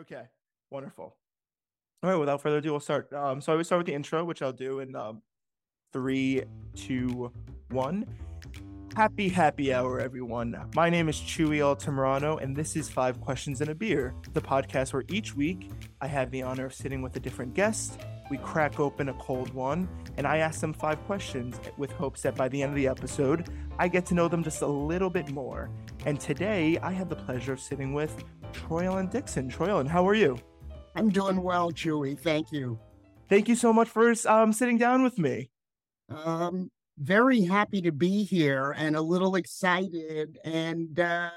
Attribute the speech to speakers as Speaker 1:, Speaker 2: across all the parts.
Speaker 1: Okay, wonderful. All right, without further ado, we'll start. Um, so I would start with the intro, which I'll do in um, three, two, one. Happy happy hour, everyone. My name is Chewy Altamirano, and this is Five Questions and a Beer, the podcast where each week I have the honor of sitting with a different guest. We crack open a cold one, and I ask them five questions with hopes that by the end of the episode, I get to know them just a little bit more. And today, I have the pleasure of sitting with Troy Ellen Dixon. Troy Ellen, how are you?
Speaker 2: I'm doing well, Chewy. Thank you.
Speaker 1: Thank you so much for um, sitting down with me.
Speaker 2: Um, very happy to be here and a little excited and uh,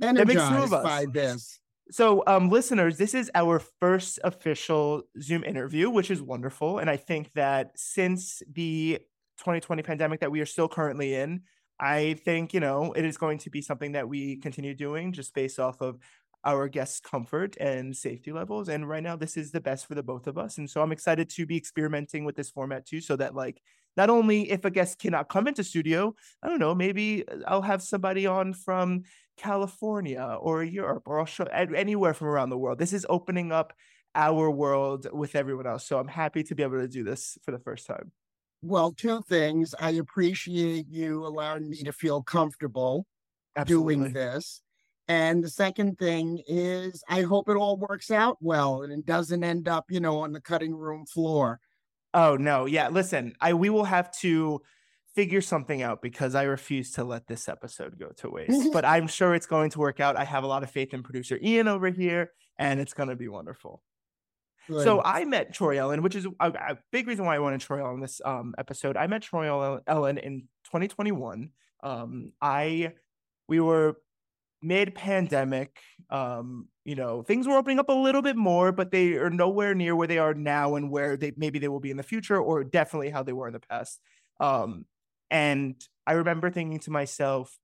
Speaker 2: energized by this.
Speaker 1: So, um, listeners, this is our first official Zoom interview, which is wonderful. And I think that since the 2020 pandemic that we are still currently in, I think, you know, it is going to be something that we continue doing just based off of our guests' comfort and safety levels. And right now, this is the best for the both of us. And so I'm excited to be experimenting with this format too, so that like not only if a guest cannot come into studio, I don't know, maybe uh, I'll have somebody on from California or Europe or Australia, anywhere from around the world. This is opening up our world with everyone else. So I'm happy to be able to do this for the first time.
Speaker 2: Well, two things. I appreciate you allowing me to feel comfortable Absolutely. doing this. And the second thing is, I hope it all works out well and it doesn't end up, you know, on the cutting room floor.
Speaker 1: Oh no, yeah. Listen, I we will have to figure something out because I refuse to let this episode go to waste. but I'm sure it's going to work out. I have a lot of faith in producer Ian over here, and it's going to be wonderful. Good. So I met Troy Ellen, which is a, a, big reason why I wanted Troy Ellen this um, episode. I met Troy Ellen in 2021. Um, I we were mid pandemic. Um, you know, things were opening up a little bit more, but they are nowhere near where they are now and where they maybe they will be in the future, or definitely how they were in the past. Um, and I remember thinking to myself,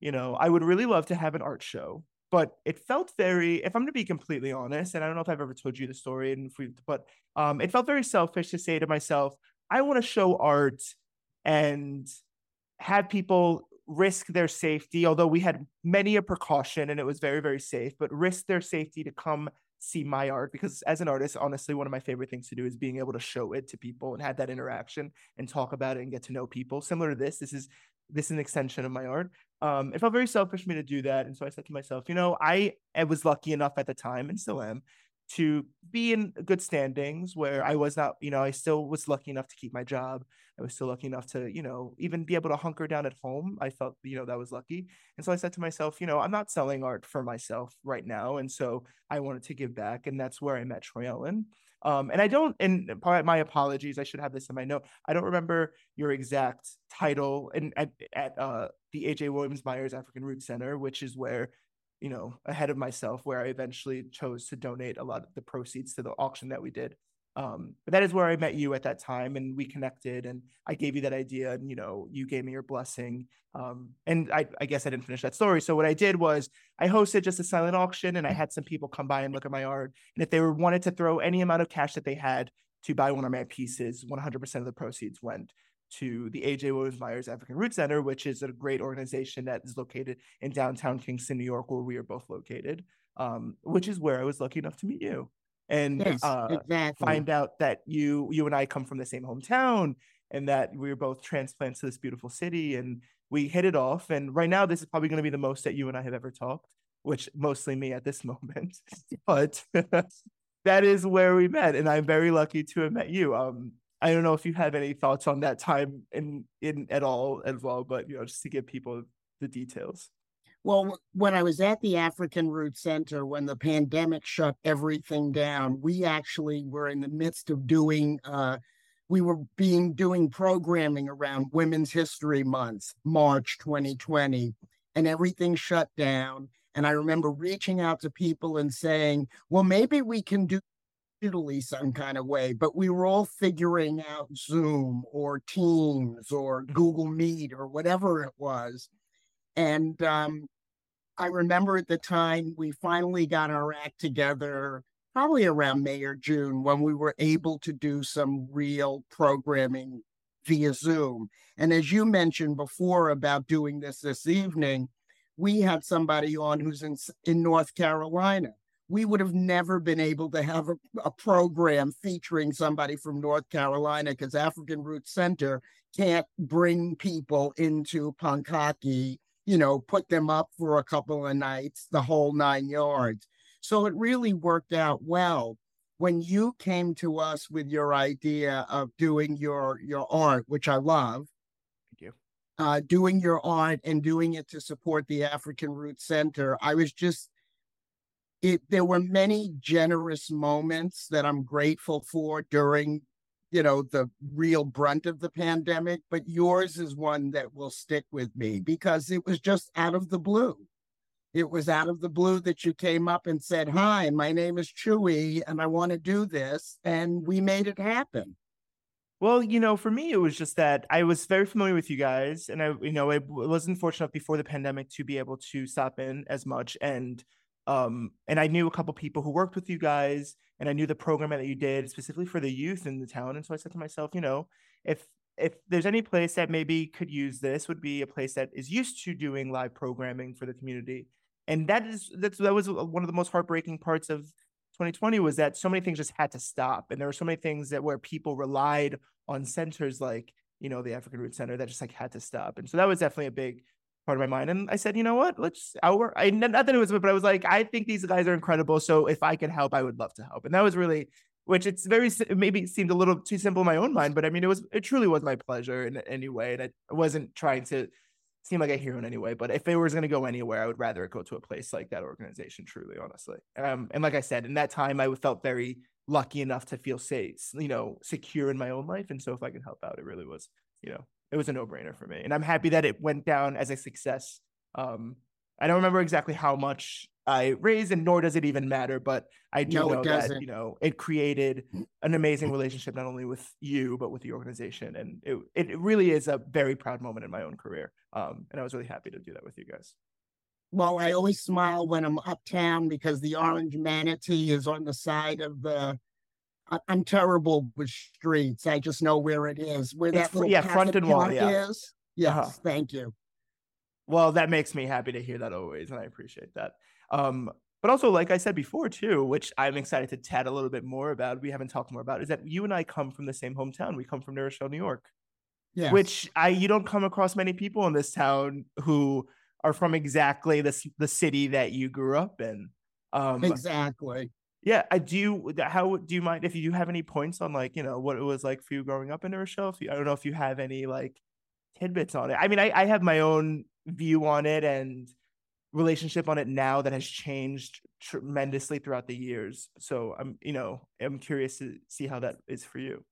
Speaker 1: you know, I would really love to have an art show but it felt very if i'm going to be completely honest and i don't know if i've ever told you the story and we, but um, it felt very selfish to say to myself i want to show art and have people risk their safety although we had many a precaution and it was very very safe but risk their safety to come see my art because as an artist honestly one of my favorite things to do is being able to show it to people and have that interaction and talk about it and get to know people similar to this this is this is an extension of my art. Um, it felt very selfish for me to do that. And so I said to myself, you know, I, I was lucky enough at the time and still am to be in good standings where I was not, you know, I still was lucky enough to keep my job. I was still lucky enough to, you know, even be able to hunker down at home. I felt, you know, that was lucky. And so I said to myself, you know, I'm not selling art for myself right now. And so I wanted to give back. And that's where I met Troy Ellen. Um, and I don't, and my apologies, I should have this in my note. I don't remember your exact title and at, at uh, the AJ Williams Myers African Roots Center, which is where, you know, ahead of myself, where I eventually chose to donate a lot of the proceeds to the auction that we did. Um, but that is where I met you at that time, and we connected, and I gave you that idea, and you know, you gave me your blessing. Um, and I, I guess I didn't finish that story. So what I did was I hosted just a silent auction, and I had some people come by and look at my art, and if they were wanted to throw any amount of cash that they had to buy one of my pieces, 100% of the proceeds went to the AJ Williams Myers African Root Center, which is a great organization that is located in downtown Kingston, New York, where we are both located. Um, which is where I was lucky enough to meet you and yes, uh, exactly. find out that you you and I come from the same hometown and that we were both transplants to this beautiful city and we hit it off and right now this is probably going to be the most that you and I have ever talked which mostly me at this moment but that is where we met and I'm very lucky to have met you um I don't know if you have any thoughts on that time in in at all as well but you know just to give people the details
Speaker 2: well, when I was at the African Root Center, when the pandemic shut everything down, we actually were in the midst of doing, uh, we were being doing programming around Women's History Month, March 2020, and everything shut down. And I remember reaching out to people and saying, well, maybe we can do digitally some kind of way, but we were all figuring out Zoom or Teams or Google Meet or whatever it was. And um, I remember at the time we finally got our act together, probably around May or June, when we were able to do some real programming via Zoom. And as you mentioned before about doing this this evening, we had somebody on who's in, in North Carolina. We would have never been able to have a, a program featuring somebody from North Carolina because African Roots Center can't bring people into Pankaki, you know, put them up for a couple of nights, the whole nine yards. So it really worked out well. When you came to us with your idea of doing your your art, which I love,
Speaker 1: Thank you.
Speaker 2: Uh, doing your art and doing it to support the African Roots Center, I was just it. There were many generous moments that I'm grateful for during you know the real brunt of the pandemic but yours is one that will stick with me because it was just out of the blue it was out of the blue that you came up and said hi my name is chewy and i want to do this and we made it happen
Speaker 1: well, you know, for me, it was just that I was very familiar with you guys, and I, you know, I wasn't fortunate before the pandemic to be able to stop in as much, and um, and I knew a couple people who worked with you guys, and I knew the program that you did specifically for the youth in the town. And so I said to myself, you know, if if there's any place that maybe could use this, would be a place that is used to doing live programming for the community. And that is that's that was one of the most heartbreaking parts of 2020 was that so many things just had to stop, and there were so many things that where people relied on centers like you know the African Root Center that just like had to stop. And so that was definitely a big part of my mind. And I said, you know what? Let's our I not that it was, but I was like, I think these guys are incredible. So if I can help, I would love to help. And that was really, which it's very maybe seemed a little too simple in my own mind, but I mean, it was it truly was my pleasure in any way, and I wasn't trying to seem like a hero in any way. But if it was to go anywhere, I would rather go to a place like that organization. Truly, honestly. Um, and like I said, in that time, I felt very lucky enough to feel safe, you know, secure in my own life. And so if I can help out, it really was, you know, it was a no-brainer for me and i'm happy that it went down as a success. Um i don't remember exactly how much i raised and nor does it even matter but i do
Speaker 2: No,
Speaker 1: know that you know it created an amazing relationship not only with you but with the organization and it, it really is a very proud moment in my own career um and i was really happy to do that with you guys.
Speaker 2: Well i always smile when i'm uptown because the orange manatee is on the side of the I'm terrible with streets. I just know where it is. Where
Speaker 1: It's
Speaker 2: that little
Speaker 1: yeah, front and wall, yeah.
Speaker 2: is. Yes,
Speaker 1: Uh-huh.
Speaker 2: thank you.
Speaker 1: well that makes me happy to hear that always and i appreciate that um but also like i said before too which i'm excited to chat a little bit more about we haven't talked more about is that you and i come from the same hometown we come from new rochelle new york
Speaker 2: Yes.
Speaker 1: which I you don't come across many people in this town who are from exactly the the city that you grew up in. Um,
Speaker 2: exactly.
Speaker 1: Yeah, I do. How do you mind if you have any points on like you know what it was like for you growing up in New Rochelle? If you, I don't know if you have any like tidbits on it. I mean, I I have my own view on it and relationship on it now that has changed tremendously throughout the years. So I'm you know I'm curious to see how that is for you.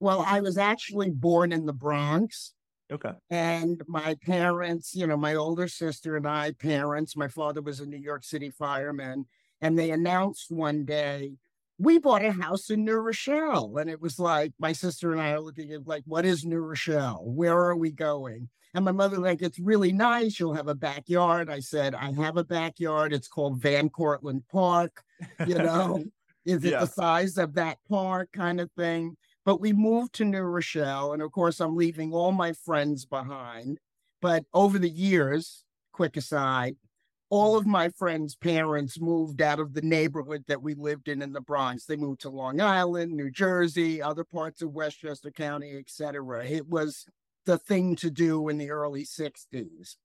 Speaker 2: Well, I was actually born in the Bronx.
Speaker 1: Okay.
Speaker 2: And my parents, you know, my older sister and I, parents, my father was a New York City fireman, and they announced one day, we bought a house in New Rochelle. And it was like, my sister and I are looking at, like, what is New Rochelle? Where are we going? And my mother, like, it's really nice. You'll have a backyard. I said, I have a backyard. It's called Van Cortlandt Park. You know, is it
Speaker 1: Yeah.
Speaker 2: the size of that park kind of thing? But we moved to New Rochelle. And of course, I'm leaving all my friends behind. But over the years, quick aside, all of my friends' parents moved out of the neighborhood that we lived in in the Bronx. They moved to Long Island, New Jersey, other parts of Westchester County, etc. It was the thing to do in the early 60s.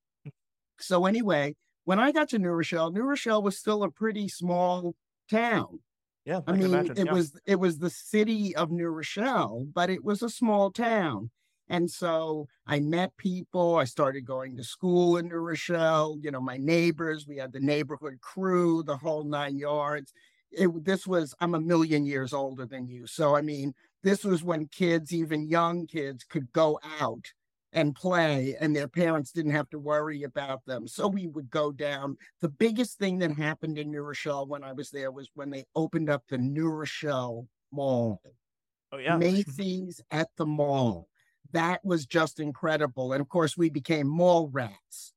Speaker 2: So, anyway, when I got to New Rochelle, New Rochelle was still a pretty small town.
Speaker 1: Yeah,
Speaker 2: I
Speaker 1: can
Speaker 2: mean,
Speaker 1: imagine,
Speaker 2: it
Speaker 1: yeah.
Speaker 2: was it was the city of New Rochelle, but it was a small town. And so I met people. I started going to school in New Rochelle. You know, my neighbors. We had the neighborhood crew, the whole nine yards. It, this was I'm a million years older than you, so I mean, this was when kids, even young kids, could go out and play, and their parents didn't have to worry about them. So we would go down the biggest thing that happened in New Rochelle when I was there was when they opened up the New Rochelle Mall,
Speaker 1: Oh yeah.
Speaker 2: Macy's at the mall. That was just incredible. And of course, we became mall rats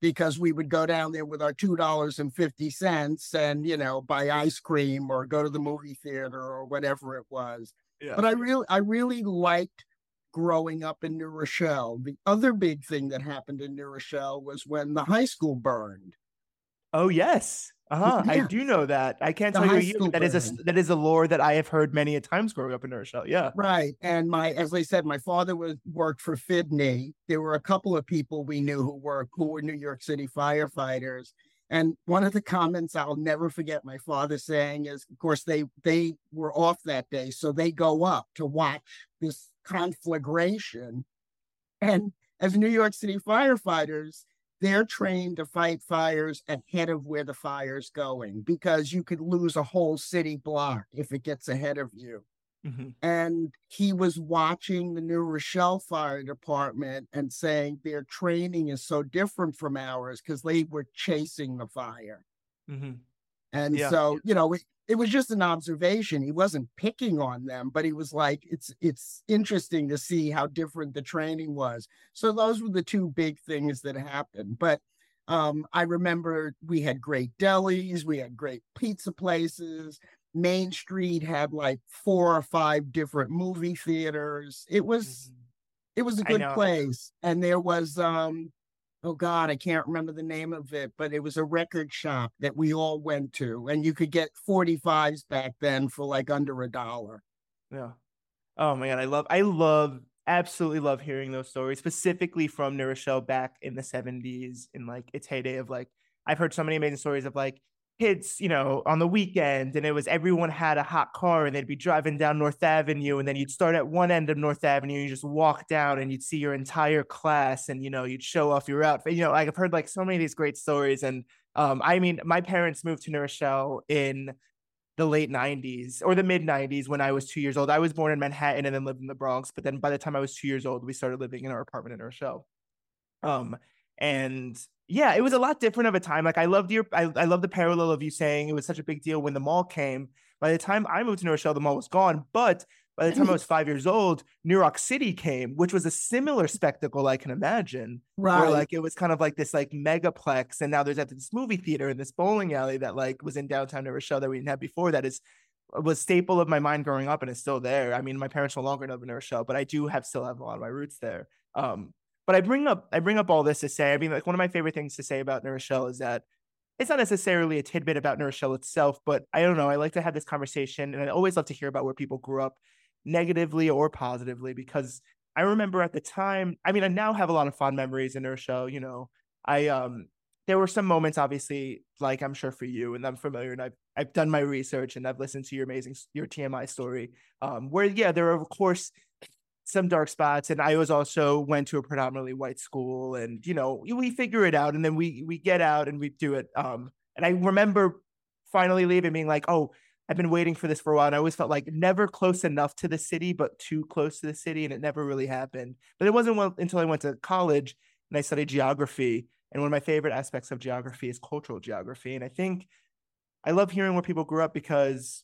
Speaker 2: because we would go down there with our $2.50 and, you know, buy ice cream or go to the movie theater or whatever it was.
Speaker 1: Yeah.
Speaker 2: But I really, I really liked growing up in New Rochelle. The other big thing that happened in New Rochelle was when the high school burned.
Speaker 1: Oh yes. Uh huh. I do know that. I can't
Speaker 2: The
Speaker 1: tell you a year, that is a that is a lore that I have heard many a times growing up in Rochelle. Yeah.
Speaker 2: Right. And my, as I said, my father was worked for FDNY. There were a couple of people we knew who were who were New York City firefighters. And one of the comments I'll never forget my father saying is, of course, they they were off that day, so they go up to watch this conflagration. And as New York City firefighters, they're trained to fight fires ahead of where the fire's going because you could lose a whole city block if it gets ahead of you
Speaker 1: Mhm.
Speaker 2: and he was watching the New Rochelle Fire Department and saying their training is so different from ours because they were chasing the fire.
Speaker 1: Mhm.
Speaker 2: And
Speaker 1: Yeah.
Speaker 2: so, you know, it, it was just an observation. He wasn't picking on them, but he was like, it's it's interesting to see how different the training was. So those were the two big things that happened. But um, I remember we had great delis, we had great pizza places. Main Street had like four or five different movie theaters. It was
Speaker 1: Mhm.
Speaker 2: it was a good place. And there was um oh God, I can't remember the name of it, but it was a record shop that we all went to, and you could get 45s back then for like under a dollar.
Speaker 1: Yeah. Oh my god, I love I love absolutely love hearing those stories, specifically from New back in the 70s in like its heyday of like I've heard so many amazing stories of like kids, you know, on the weekend and it was everyone had a hot car and they'd be driving down North Avenue and then you'd start at one end of North Avenue and you just walk down and you'd see your entire class and you know, you'd show off your outfit. You know, like I've heard like so many of these great stories and um I mean, my parents moved to New Rochelle in the late 90s or the mid 90s when I was two years old. I was born in Manhattan and then lived in the Bronx. But then by the time I was two years old, we started living in our apartment in Rochelle. Um, and yeah, it was a lot different of a time. Like I loved your, I, I love the parallel of you saying it was such a big deal when the mall came. By the time I moved to New Rochelle, the mall was gone. But by the time I was five years old, New Roc City came, which was a similar spectacle I can imagine where like it was kind of like this like megaplex and now there's at this movie theater and this bowling alley that like was in downtown New Rochelle that we didn't have before that is was staple of my mind growing up and is still there. I mean, my parents no longer live in New Rochelle, but I do have still have a lot of my roots there. Um, but I bring up I bring up all this to say, I mean, like one of my favorite things to say about New Rochelle is that it's not necessarily a tidbit about New Rochelle itself, but I don't know. I like to have this conversation, and I always love to hear about where people grew up, negatively or positively, because I remember at the time. I mean, I now have a lot of fond memories in New Rochelle. You know, I um, there were some moments, obviously, like I'm sure for you, and I'm familiar, and I've I've done my research, and I've listened to your amazing your TMI story, um, where yeah, there are of course some dark spots and i was also went to a predominantly white school and you know we figure it out and then we we get out and we do it um and i remember finally leaving being like oh i've been waiting for this for a while and i always felt like never close enough to the city but too close to the city and it never really happened but it wasn't until i went to college and i studied geography and one of my favorite aspects of geography is cultural geography and i think i love hearing where people grew up because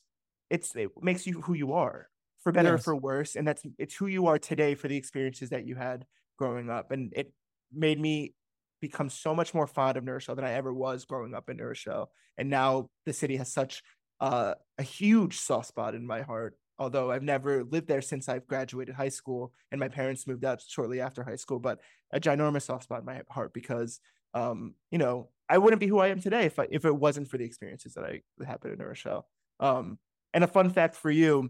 Speaker 1: it's it makes you who you are for better or for worse and that's it's who you are today for the experiences that you had growing up and it made me become so much more fond of New Rochelle than I ever was growing up in New Rochelle and now the city has such uh, a huge soft spot in my heart although I've never lived there since I've graduated high school and my parents moved out shortly after high school but a ginormous soft spot in my heart because um you know I wouldn't be who I am today if I, if it wasn't for the experiences that I that happened in New Rochelle um and a fun fact for you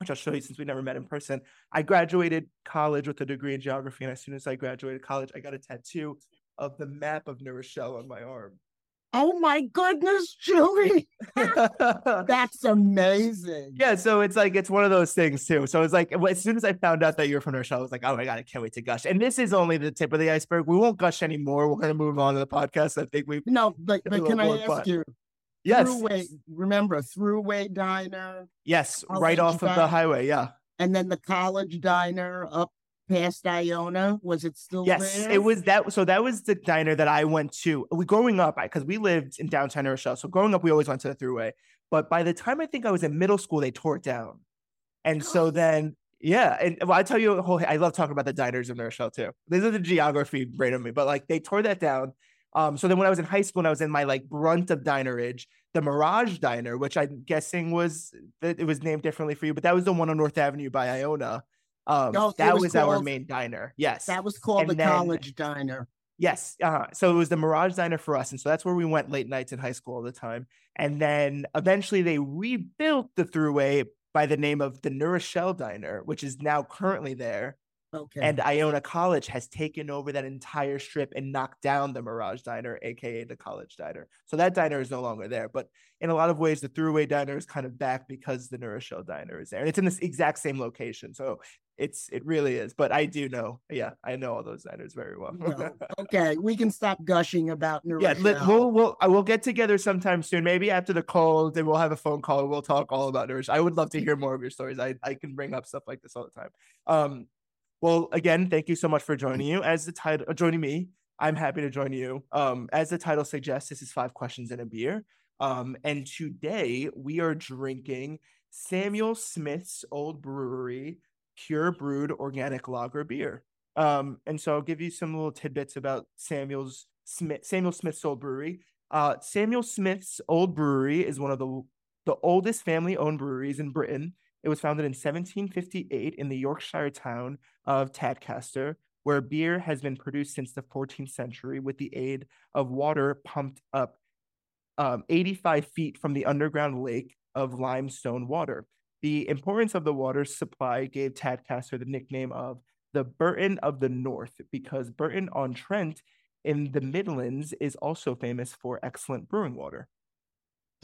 Speaker 1: which I'll show you since we never met in person. I graduated college with a degree in geography, and as soon as I graduated college, I got a tattoo of the map of New Rochelle on my arm.
Speaker 2: Oh my goodness, Chewy. That's amazing.
Speaker 1: yeah, so it's like it's one of those things too. So it's like as soon as I found out that you're from Rochelle, I was like, oh my god, I can't wait to gush. And this is only the tip of the iceberg. We won't gush anymore. We're gonna move on to the podcast. I think we
Speaker 2: No, but, but can I ask
Speaker 1: fun.
Speaker 2: you?
Speaker 1: Yes,
Speaker 2: Thruway, remember Thruway Diner
Speaker 1: yes,
Speaker 2: College
Speaker 1: right off of the highway. Yeah.
Speaker 2: and then the College Diner up past Iona? Was it still
Speaker 1: Yes,
Speaker 2: there?
Speaker 1: it was that. So that was the diner that I went to. We growing up, because we lived in downtown Rochelle. So growing up, we always went to the Thruway. But by the time I think I was in middle school, they tore it down. And so then, yeah, and well, I tell you, a whole, I love talking about the diners in Rochelle too. These are the geography brain of me, but like they tore that down. Um, so then when I was in high school and I was in my like brunt of dinerage, the Mirage Diner, which I'm guessing was that it was named differently for you, but that was the one on North Avenue by Iona. Um,
Speaker 2: Oh,
Speaker 1: that
Speaker 2: was
Speaker 1: was, our main diner. Yes.
Speaker 2: That was called
Speaker 1: And
Speaker 2: the
Speaker 1: then-
Speaker 2: College Diner.
Speaker 1: Yes. Uh, so it was the Mirage Diner for us. And so that's where we went late nights in high school all the time. And then eventually they rebuilt the Thruway by the name of the New Rochelle Diner, which is now currently there.
Speaker 2: Okay.
Speaker 1: And Iona College has taken over that entire strip and knocked down the Mirage Diner, aka the College Diner. So that diner is no longer there. But in a lot of ways, the Thruway Diner is kind of back because the New Rochelle Diner is there, and it's in this exact same location. So it's it really is. But I do know, yeah, I know all those diners very well.
Speaker 2: Well, okay, we can stop gushing about
Speaker 1: yeah, we'll we'll I will get together sometime soon. Maybe after the cold, then we'll have a phone call. and We'll talk all about New I would love to hear more of your stories. I I can bring up stuff like this all the time. Um, well, again, thank you so much for joining you. As the title, uh, joining me, I'm happy to join you. Um, as the title suggests, this is five questions and a beer. Um, and today we are drinking Samuel Smith's Old Brewery Pure Brewed Organic Lager Beer. Um, and so I'll give you some little tidbits about Samuel's Smith, Samuel Smith's Old Brewery. Uh, Samuel Smith's Old Brewery is one of the the oldest family-owned breweries in Britain. It was founded in 1758 in the Yorkshire town of Tadcaster, where beer has been produced since the 14th century with the aid of water pumped up um, 85 feet from the underground lake of limestone water. The importance of the water supply gave Tadcaster the nickname of the Burton of the North because Burton on Trent in the Midlands is also famous for excellent brewing water.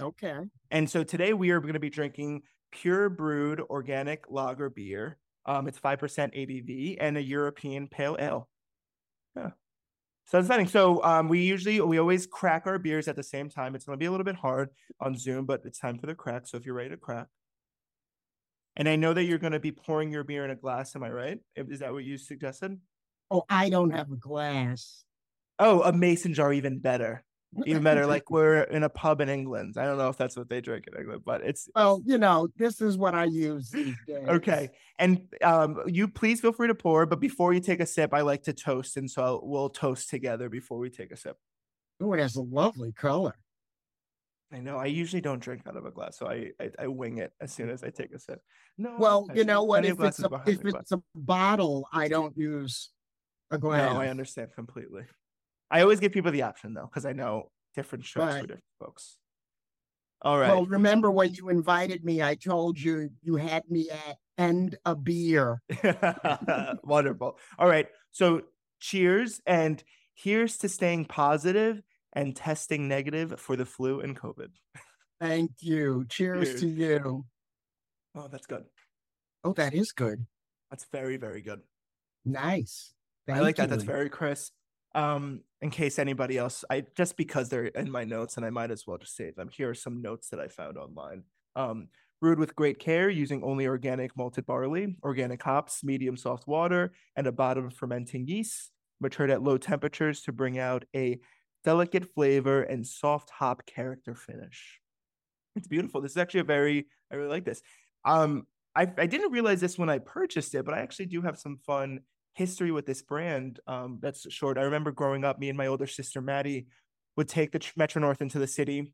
Speaker 2: okay.
Speaker 1: And so today we are going to be drinking pure brewed organic lager beer. Um, it's 5% ABV and a European pale ale. Yeah. So exciting. So um, we usually, we always crack our beers at the same time. It's going to be a little bit hard on Zoom, but it's time for the crack. So if you're ready to crack. And I know that you're going to be pouring your beer in a glass. Am I right? Is that what you suggested?
Speaker 2: Oh, I don't have a glass.
Speaker 1: Oh, a mason jar, even better. Even better. like we're in a pub in England. I don't know if that's what they drink in England, but it's
Speaker 2: Well, you know, this is what I use these days.
Speaker 1: Okay. And um, you please feel free to pour, but before you take a sip, I like to toast. And so we'll toast together before we take a sip.
Speaker 2: Oh, it has a lovely color.
Speaker 1: I know I usually don't drink out of a glass, so I I, I wing it as soon as I take a sip. No,
Speaker 2: Well,
Speaker 1: I
Speaker 2: you know what? If it's a, if
Speaker 1: me, but-
Speaker 2: it's a bottle, I don't use a glass.
Speaker 1: no, I understand completely. I always give people the option though, because I know different shows for different folks. All right.
Speaker 2: Well, remember when you invited me, I told you you had me at end a beer.
Speaker 1: Wonderful. All right. So cheers and here's to staying positive and testing negative for the flu and COVID.
Speaker 2: Thank you. Cheers
Speaker 1: Cheers.
Speaker 2: to you.
Speaker 1: Oh, that's good.
Speaker 2: Oh, that is good.
Speaker 1: That's very, very good.
Speaker 2: Nice.
Speaker 1: I
Speaker 2: Thank
Speaker 1: like that. That's very crisp. Um, in case anybody else, I just because they're in my notes, and I might as well just say them. Here are some notes that I found online. Um, brewed with great care, using only organic malted barley, organic hops, medium soft water, and a bottom fermenting yeast, matured at low temperatures to bring out a delicate flavor and soft hop character finish. It's beautiful. This is actually a very, I really like this. Um, I, I didn't realize this when I purchased it, but I actually do have some fun history with this brand um, that's short. I remember growing up, me and my older sister Maddie would take the Metro North into the city,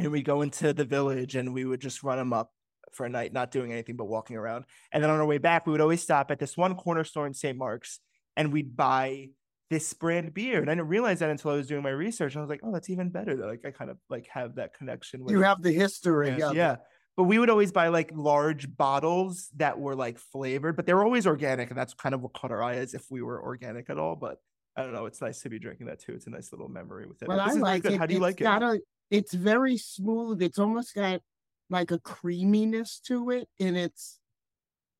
Speaker 1: and we'd go into the village, and we would just run them up for a night, not doing anything but walking around. And then on our way back, we would always stop at this one corner store in St. Mark's, and we'd buy this brand beer. And I didn't realize that until I was doing my research. I was like, oh, that's even better. Like I kind of like have that connection with
Speaker 2: You have the history. Of
Speaker 1: yeah. But we would always buy like large bottles that were like flavored, but they were always organic. And that's kind of what caught our eye as if we were organic at all. But I don't know. It's nice to be drinking that too. It's a nice little memory with it.
Speaker 2: Well,
Speaker 1: This
Speaker 2: I
Speaker 1: is
Speaker 2: like it.
Speaker 1: How do you
Speaker 2: It's
Speaker 1: like it?
Speaker 2: a- it's very smooth. It's almost got like a creaminess to it, and it's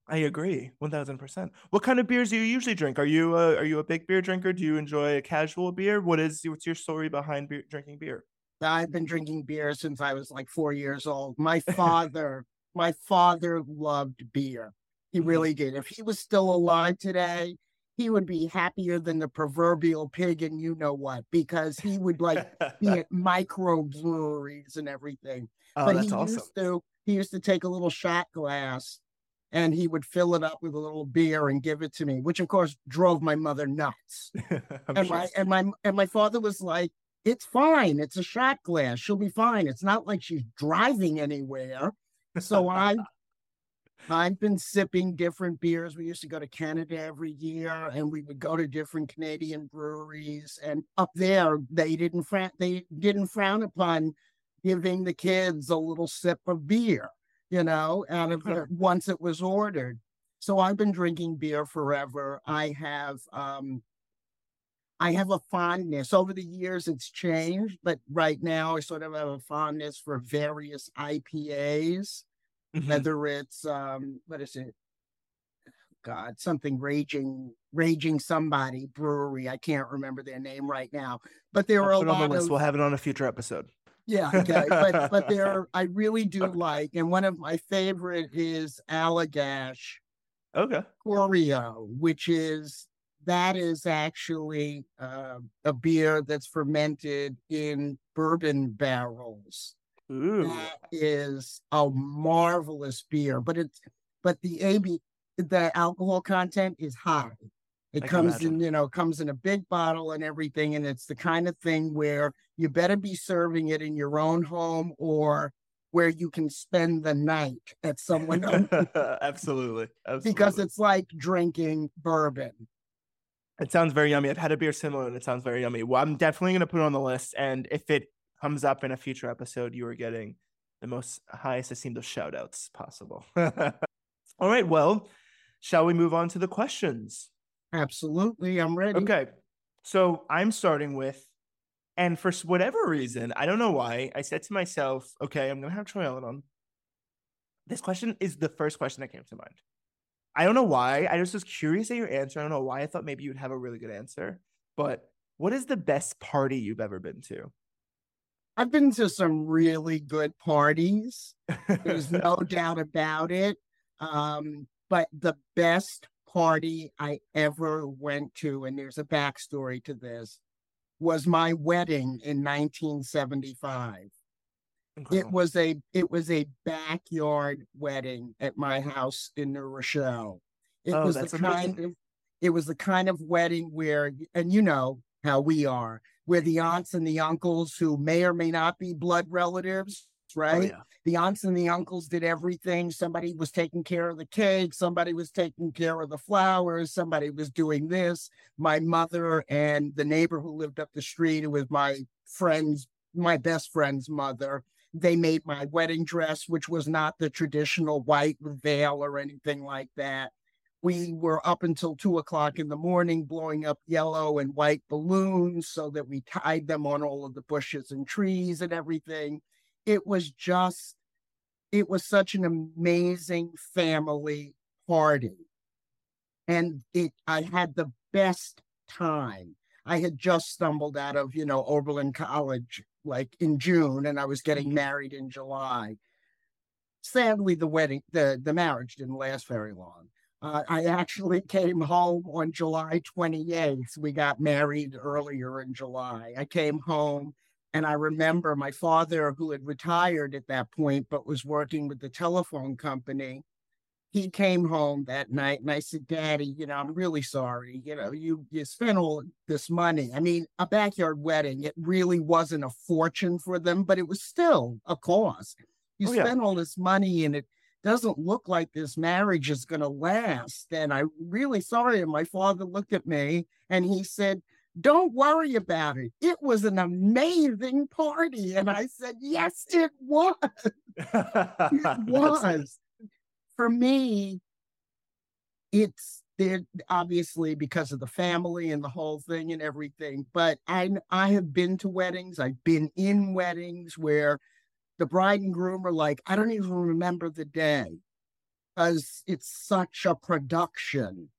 Speaker 1: I agree, one thousand percent. What kind of beers do you usually drink? Are you a, are you a big beer drinker? Do you enjoy a casual beer? What is what's your story behind beer, drinking beer?
Speaker 2: I've been drinking beer since I was like four years old. My father, my father loved beer. He
Speaker 1: Mhm.
Speaker 2: really did. If he was still alive today, he would be happier than the proverbial pig and you know what, because he would like be at microbreweries and everything.
Speaker 1: oh,
Speaker 2: but
Speaker 1: that's
Speaker 2: he
Speaker 1: awesome.
Speaker 2: used to he used to take a little shot glass and he would fill it up with a little beer and give it to me, which of course drove my mother nuts. And
Speaker 1: sure.
Speaker 2: my and my and my father was like, "It's fine. It's a shot glass. She'll be fine. It's not like she's driving anywhere." So I I've been sipping different beers. We used to go to Canada every year, and we would go to different Canadian breweries. And up there, they didn't frown. They didn't frown upon giving the kids a little sip of beer, you know, out of the, once it was ordered. So I've been drinking beer forever. I have um, I have a fondness. Over the years, it's changed, but right now I sort of have a fondness for various IPAs, mm-hmm. whether it's um, what is it? God, something raging, raging somebody brewery. I can't remember their name right now, but there I'll are a lot on the list.
Speaker 1: Of, we'll have it on a future episode.
Speaker 2: Yeah, okay, but but there, I really do like, and one of my favorite is Allagash.
Speaker 1: Okay.
Speaker 2: Curieux, which is that is actually uh, a beer that's fermented in bourbon barrels.
Speaker 1: Ooh.
Speaker 2: That is a marvelous beer, but it's but the AB the alcohol content is high. It I comes in, you know, comes in a big bottle and everything, and it's the kind of thing where you better be serving it in your own home or where you can spend the night at someone
Speaker 1: Absolutely. Absolutely.
Speaker 2: Because it's like drinking bourbon.
Speaker 1: It sounds very yummy. I've had a beer similar and it sounds very yummy. Well, I'm definitely going to put it on the list. And if it comes up in a future episode, you are getting the most highest esteemed of shout outs possible. All right. Well, shall we move on to the questions?
Speaker 2: Absolutely. I'm ready.
Speaker 1: Okay. So I'm starting with, and for whatever reason, I don't know why, I said to myself, okay, I'm going to have Troy Ellen on. This question is the first question that came to mind. I don't know why. I just was curious at your answer. I don't know why I thought maybe you'd have a really good answer. But what is the best party you've ever been to?
Speaker 2: I've been to some really good parties. There's no doubt about it. Um, but the best party I ever went to, and there's a backstory to this, was my wedding in 1975. Incredible. It was a it was a backyard wedding at my house in New Rochelle. It oh, was the kind of it was the kind of wedding where and you know how we are, where the aunts and the uncles who may or may not be blood relatives, oh, right? Oh, yeah. The aunts and the uncles did everything. Somebody was taking care of the cake, somebody was taking care of the flowers, somebody was doing this. My mother and the neighbor who lived up the street, who was my friend's, my best friend's mother, they made my wedding dress, which was not the traditional white veil or anything like that. We were up until two o'clock in the morning blowing up yellow and white balloons so that we tied them on all of the bushes and trees and everything. It was just, it was such an amazing family party. And it, I had the best time. I had just stumbled out of, you know, Oberlin College like in June and I was getting mm-hmm. married in July. Sadly, the wedding, the, the marriage didn't last very long. Uh, I actually came home on July 28th. We got married earlier in July. I came home and I remember my father, who had retired at that point, but was working with the telephone company, he came home that night and I said, Daddy, you know, I'm really sorry. You know, you you spent all this money. I mean, a backyard wedding, it really wasn't a fortune for them, but it was still a cost. You oh, spend yeah. all this money and it doesn't look like this marriage is gonna last. And I'm really sorry. And my father looked at me and he said, don't worry about it. It was an amazing party. And I said, Yes, it was. it was for me, it's there obviously because of the family and the whole thing and everything. But I I have been to weddings. I've been in weddings where the bride and groom are like, I don't even remember the day because it's such a production.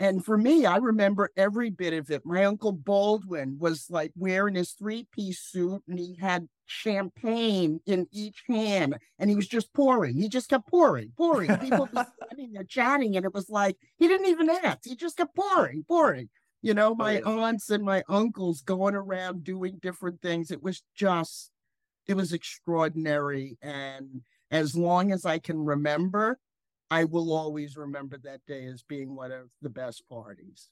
Speaker 2: And for me, I remember every bit of it. My uncle Baldwin was like wearing his three piece suit and he had champagne in each hand and he was just pouring. He just kept pouring, pouring. People were standing there chatting and it was like he didn't even ask. He just kept pouring, pouring. You know, my aunts and my uncles going around doing different things. It was just, it was extraordinary. And as long as I can remember, I will always remember that day as being one of the best parties.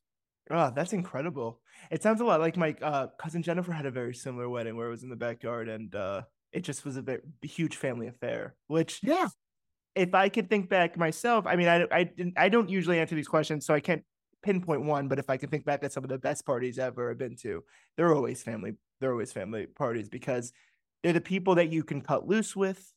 Speaker 1: Oh, that's incredible. It sounds a lot like my uh, cousin Jennifer had a very similar wedding where it was in the backyard and uh, it just was a very huge family affair, which
Speaker 2: yeah.
Speaker 1: if I could think back myself, I mean, I I didn't I don't usually answer these questions, so I can't pinpoint one. But if I can think back at some of the best parties ever I've been to, they're always family. They're always family parties because they're the people that you can cut loose with.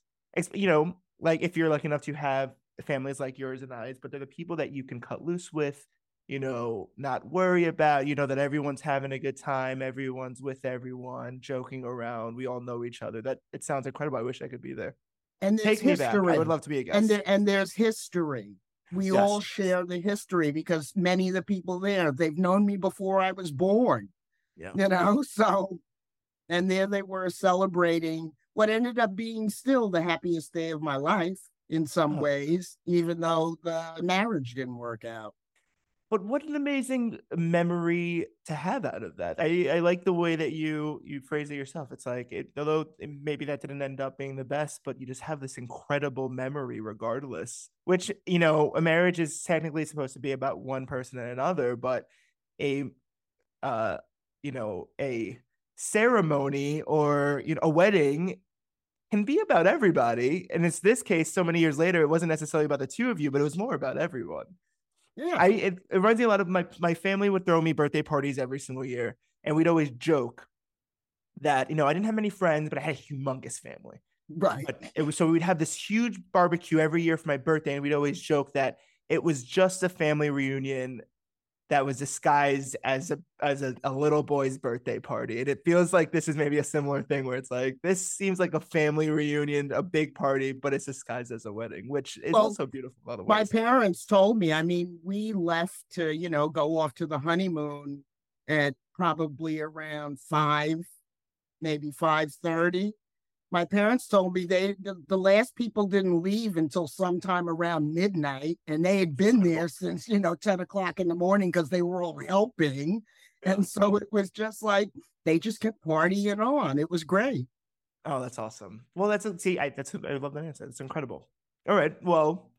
Speaker 1: You know, like if you're lucky enough to have families like yours and I's, but they're the people that you can cut loose with. You know, not worry about. You know that everyone's having a good time. Everyone's with everyone, joking around. We all know each other. That it sounds incredible. I wish I could be there.
Speaker 2: And there's
Speaker 1: Take me
Speaker 2: history.
Speaker 1: back. I would love to be a guest.
Speaker 2: and there, and there's history. We
Speaker 1: Yes.
Speaker 2: all share the history because many of the people there they've known me before I was born.
Speaker 1: Yeah.
Speaker 2: You know, so and there they were celebrating what ended up being still the happiest day of my life in some
Speaker 1: Oh.
Speaker 2: ways, even though the marriage didn't work out.
Speaker 1: But what an amazing memory to have out of that. I, I like the way that you you phrase it yourself. It's like it, although it- maybe that didn't end up being the best, but you just have this incredible memory regardless. Which you know, a marriage is technically supposed to be about one person and another, but a uh you know a ceremony or you know a wedding can be about everybody. And it's this case so many years later, it wasn't necessarily about the two of you, but it was more about everyone.
Speaker 2: Yeah.
Speaker 1: I it, it reminds me a lot of my my family would throw me birthday parties every single year, and we'd always joke that you know I didn't have many friends, but I had a humongous family.
Speaker 2: right.
Speaker 1: But it was so we'd have this huge barbecue every year for my birthday, and we'd always joke that it was just a family reunion that was disguised as a as a, a little boy's birthday party. And it feels like this is maybe a similar thing where it's like this seems like a family reunion, a big party, but it's disguised as a wedding, which is
Speaker 2: Well,
Speaker 1: also beautiful. By the way,
Speaker 2: my parents told me i mean we left to you know go off to the honeymoon at probably around five maybe five thirty my parents told me they the, the last people didn't leave until sometime around midnight and they had been there since you know 10 o'clock in the morning because they were all helping and so it was just like they just kept partying on it was great
Speaker 1: Oh, that's awesome. Well, that's a, see, I that's I love that answer. It's incredible. All right, well,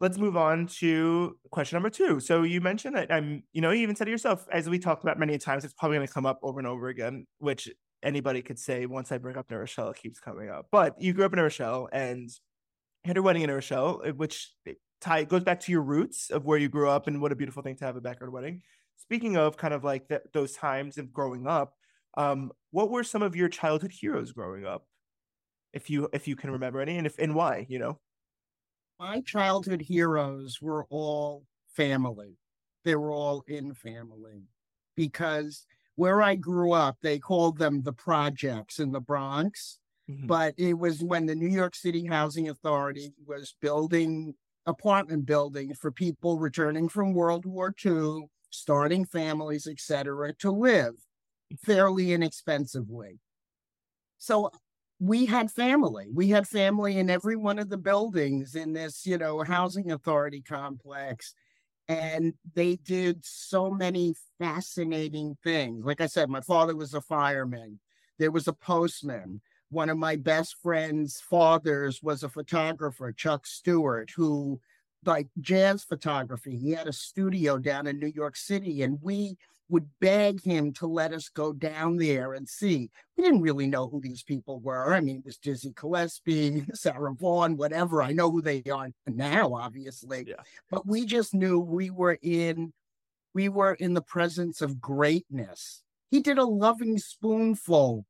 Speaker 1: let's move on to question number two. So you mentioned that I'm, you know, you even said it yourself, as we talked about many times, it's probably going to come up over and over again, which anybody could say once I bring up New Rochelle, it keeps coming up. But you grew up in New Rochelle and had a wedding in New Rochelle, uh, which tie goes back to your roots of where you grew up and what a beautiful thing to have a backyard wedding. Speaking of kind of like those times of growing up, um, what were some of your childhood heroes growing up? If you if you can remember any, and if and why, you know?
Speaker 2: my childhood heroes were all family. They were all in family because where I grew up, they called them the projects in the Bronx.
Speaker 1: Mhm.
Speaker 2: But it was when the New York City Housing Authority was building apartment buildings for people returning from World War II, starting families, etc., to live fairly inexpensively. So we had family. We had family in every one of the buildings in this, you know, housing authority complex. And they did so many fascinating things. Like I said, my father was a fireman, there was a postman. One of my best friend's fathers was a photographer, Chuck Stewart, who like jazz photography. He had a studio down in New York City, and we would beg him to let us go down there and see. We didn't really know who these people were. I mean, it was Dizzy Gillespie, Sarah Vaughan, whatever. I know who they are now, obviously.
Speaker 1: Yeah.
Speaker 2: But we just knew we were in we were in the presence of greatness. He did a Lovin' Spoonful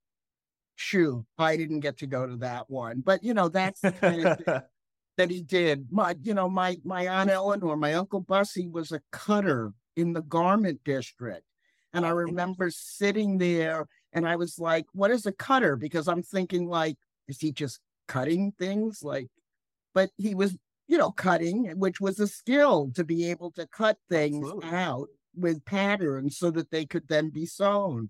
Speaker 2: shoot. I didn't get to go to that one, but you know, that's the kind of thing that he did. My, you know, my my aunt Eleanor, my uncle Bussy was a cutter in the garment district, and I
Speaker 1: Oh,
Speaker 2: remember sitting there, and I was like, "What is a cutter?" Because I'm thinking, like, is he just cutting things? Like, but he was, you know, cutting, eh, which was a skill to be able to cut things
Speaker 1: Absolutely.
Speaker 2: out with patterns so that they could then be sewn.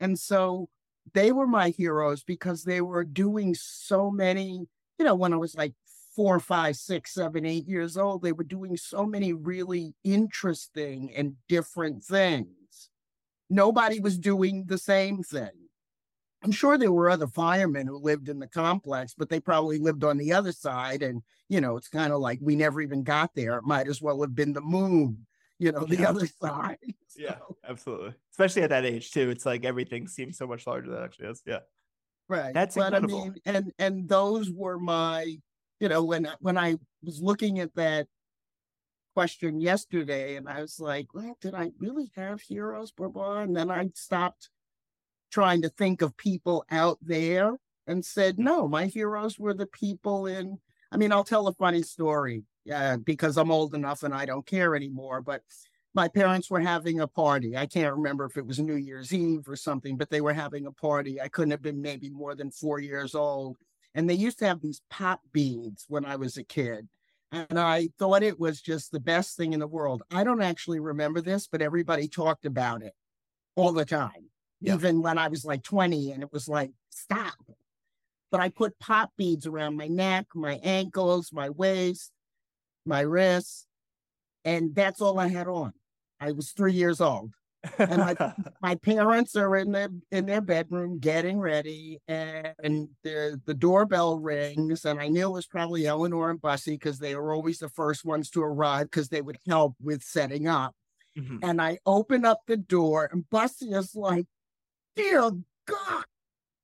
Speaker 2: And so they were my heroes because they were doing so many, you know, when I was like four, five, six, seven, eight years old, they were doing so many really interesting and different things. Nobody was doing the same thing. I'm sure there were other firemen who lived in the complex, but they probably lived on the other side. And, you know, it's kind of like we never even got there. It might as well have been the moon, you know, the
Speaker 1: Yeah.
Speaker 2: other side.
Speaker 1: yeah, absolutely. Especially at that age too. It's like everything seems so much larger than it actually is. Yeah.
Speaker 2: right.
Speaker 1: That's
Speaker 2: but
Speaker 1: incredible.
Speaker 2: I mean, and and those were my you know, when when I was looking at that question yesterday, and I was like, well, did I really have heroes, blah blah? And then I stopped trying to think of people out there and said, no, my heroes were the people in. I mean, I'll tell a funny story uh, because I'm old enough and I don't care anymore. But my parents were having a party. I can't remember if it was New Year's Eve or something, but they were having a party. I couldn't have been maybe more than four years old. And they used to have these pop beads when I was a kid. And I thought it was just the best thing in the world. I don't actually remember this, but everybody talked about it all the time, yeah. even when I was like 20. And it was like, stop. But I put pop beads around my neck, my ankles, my waist, my wrists. And that's all I had on. I was three years old and my, my parents are in their in their bedroom getting ready and, and the the doorbell rings and I knew it was probably Eleanor and Bussy because they were always the first ones to arrive because they would help with setting up. Mm-hmm. And I open up the door and Bussy is like, dear God,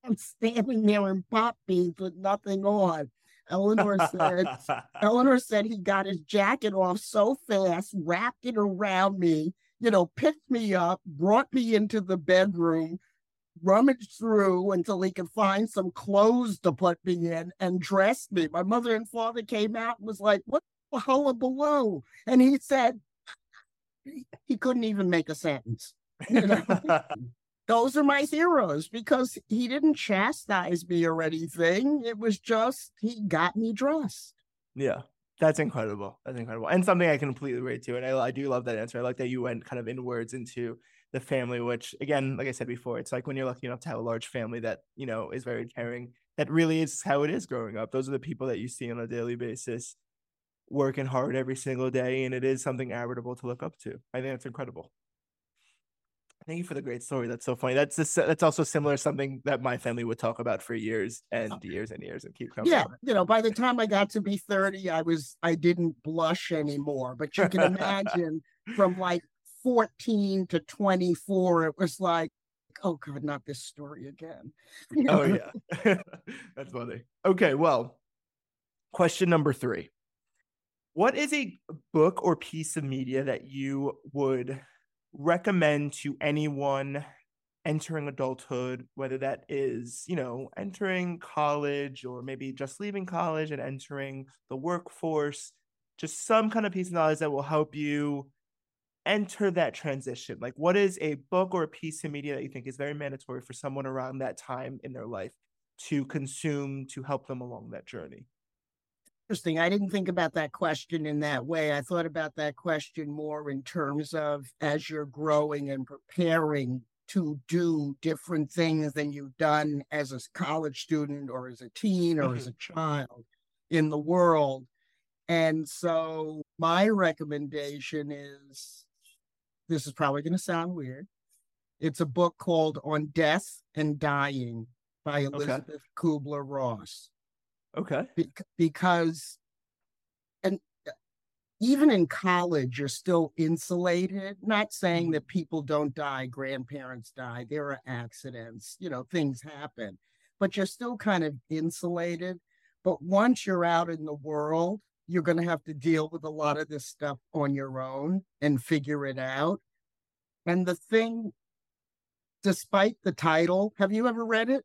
Speaker 2: I'm standing there in pop beads with nothing on. Eleanor said, Eleanor said he got his jacket off so fast, wrapped it around me, you know, picked me up, brought me into the bedroom, rummaged through until he could find some clothes to put me in and dressed me. My mother and father came out and was like, What the hullabaloo? And he said, he couldn't even make a sentence. You know? Those are my heroes because he didn't chastise me or anything. It was just he got me dressed.
Speaker 1: Yeah. That's incredible. That's incredible. And something I completely relate to. And I, I do love that answer. I like that you went kind of inwards into the family, which again, like I said before, it's like when you're lucky enough to have a large family that, you know, is very caring. That really is how it is growing up. Those are the people that you see on a daily basis working hard every single day. And it is something admirable to look up to. I think that's incredible. Thank you for the great story. That's so funny. That's just, that's also similar something that my family would talk about for years oh. and years and years and keep
Speaker 2: coming. Yeah, you know, by the time I got to be 30, I was I didn't blush anymore. But you can imagine from like 14 to 24, it was like, oh God, not this story again.
Speaker 1: oh yeah. that's funny. Okay, well, question number three. What is a book or piece of media that you would recommend to anyone entering adulthood, whether that is, you know, entering college or maybe just leaving college and entering the workforce, just some kind of piece of knowledge that will help you enter that transition? Like, what is a book or a piece of media that you think is very mandatory for someone around that time in their life to consume to help them along that journey?
Speaker 2: Interesting. I didn't think about that question in that way. I thought about that question more in terms of as you're growing and preparing to do different things than you've done as a college student or as a teen or as a mm-hmm. child in the world. And so my recommendation is this is probably going to sound weird. It's a book called On Death and Dying by Elisabeth okay. Kubler Ross.
Speaker 1: Okay.
Speaker 2: Be- because, and uh, even in college, you're still insulated. Not saying mm-hmm. that people don't die, grandparents die, there are accidents, you know, things happen, but you're still kind of insulated. But once you're out in the world, you're going to have to deal with a lot of this stuff on your own and figure it out. And the thing, despite the title, have you ever read it?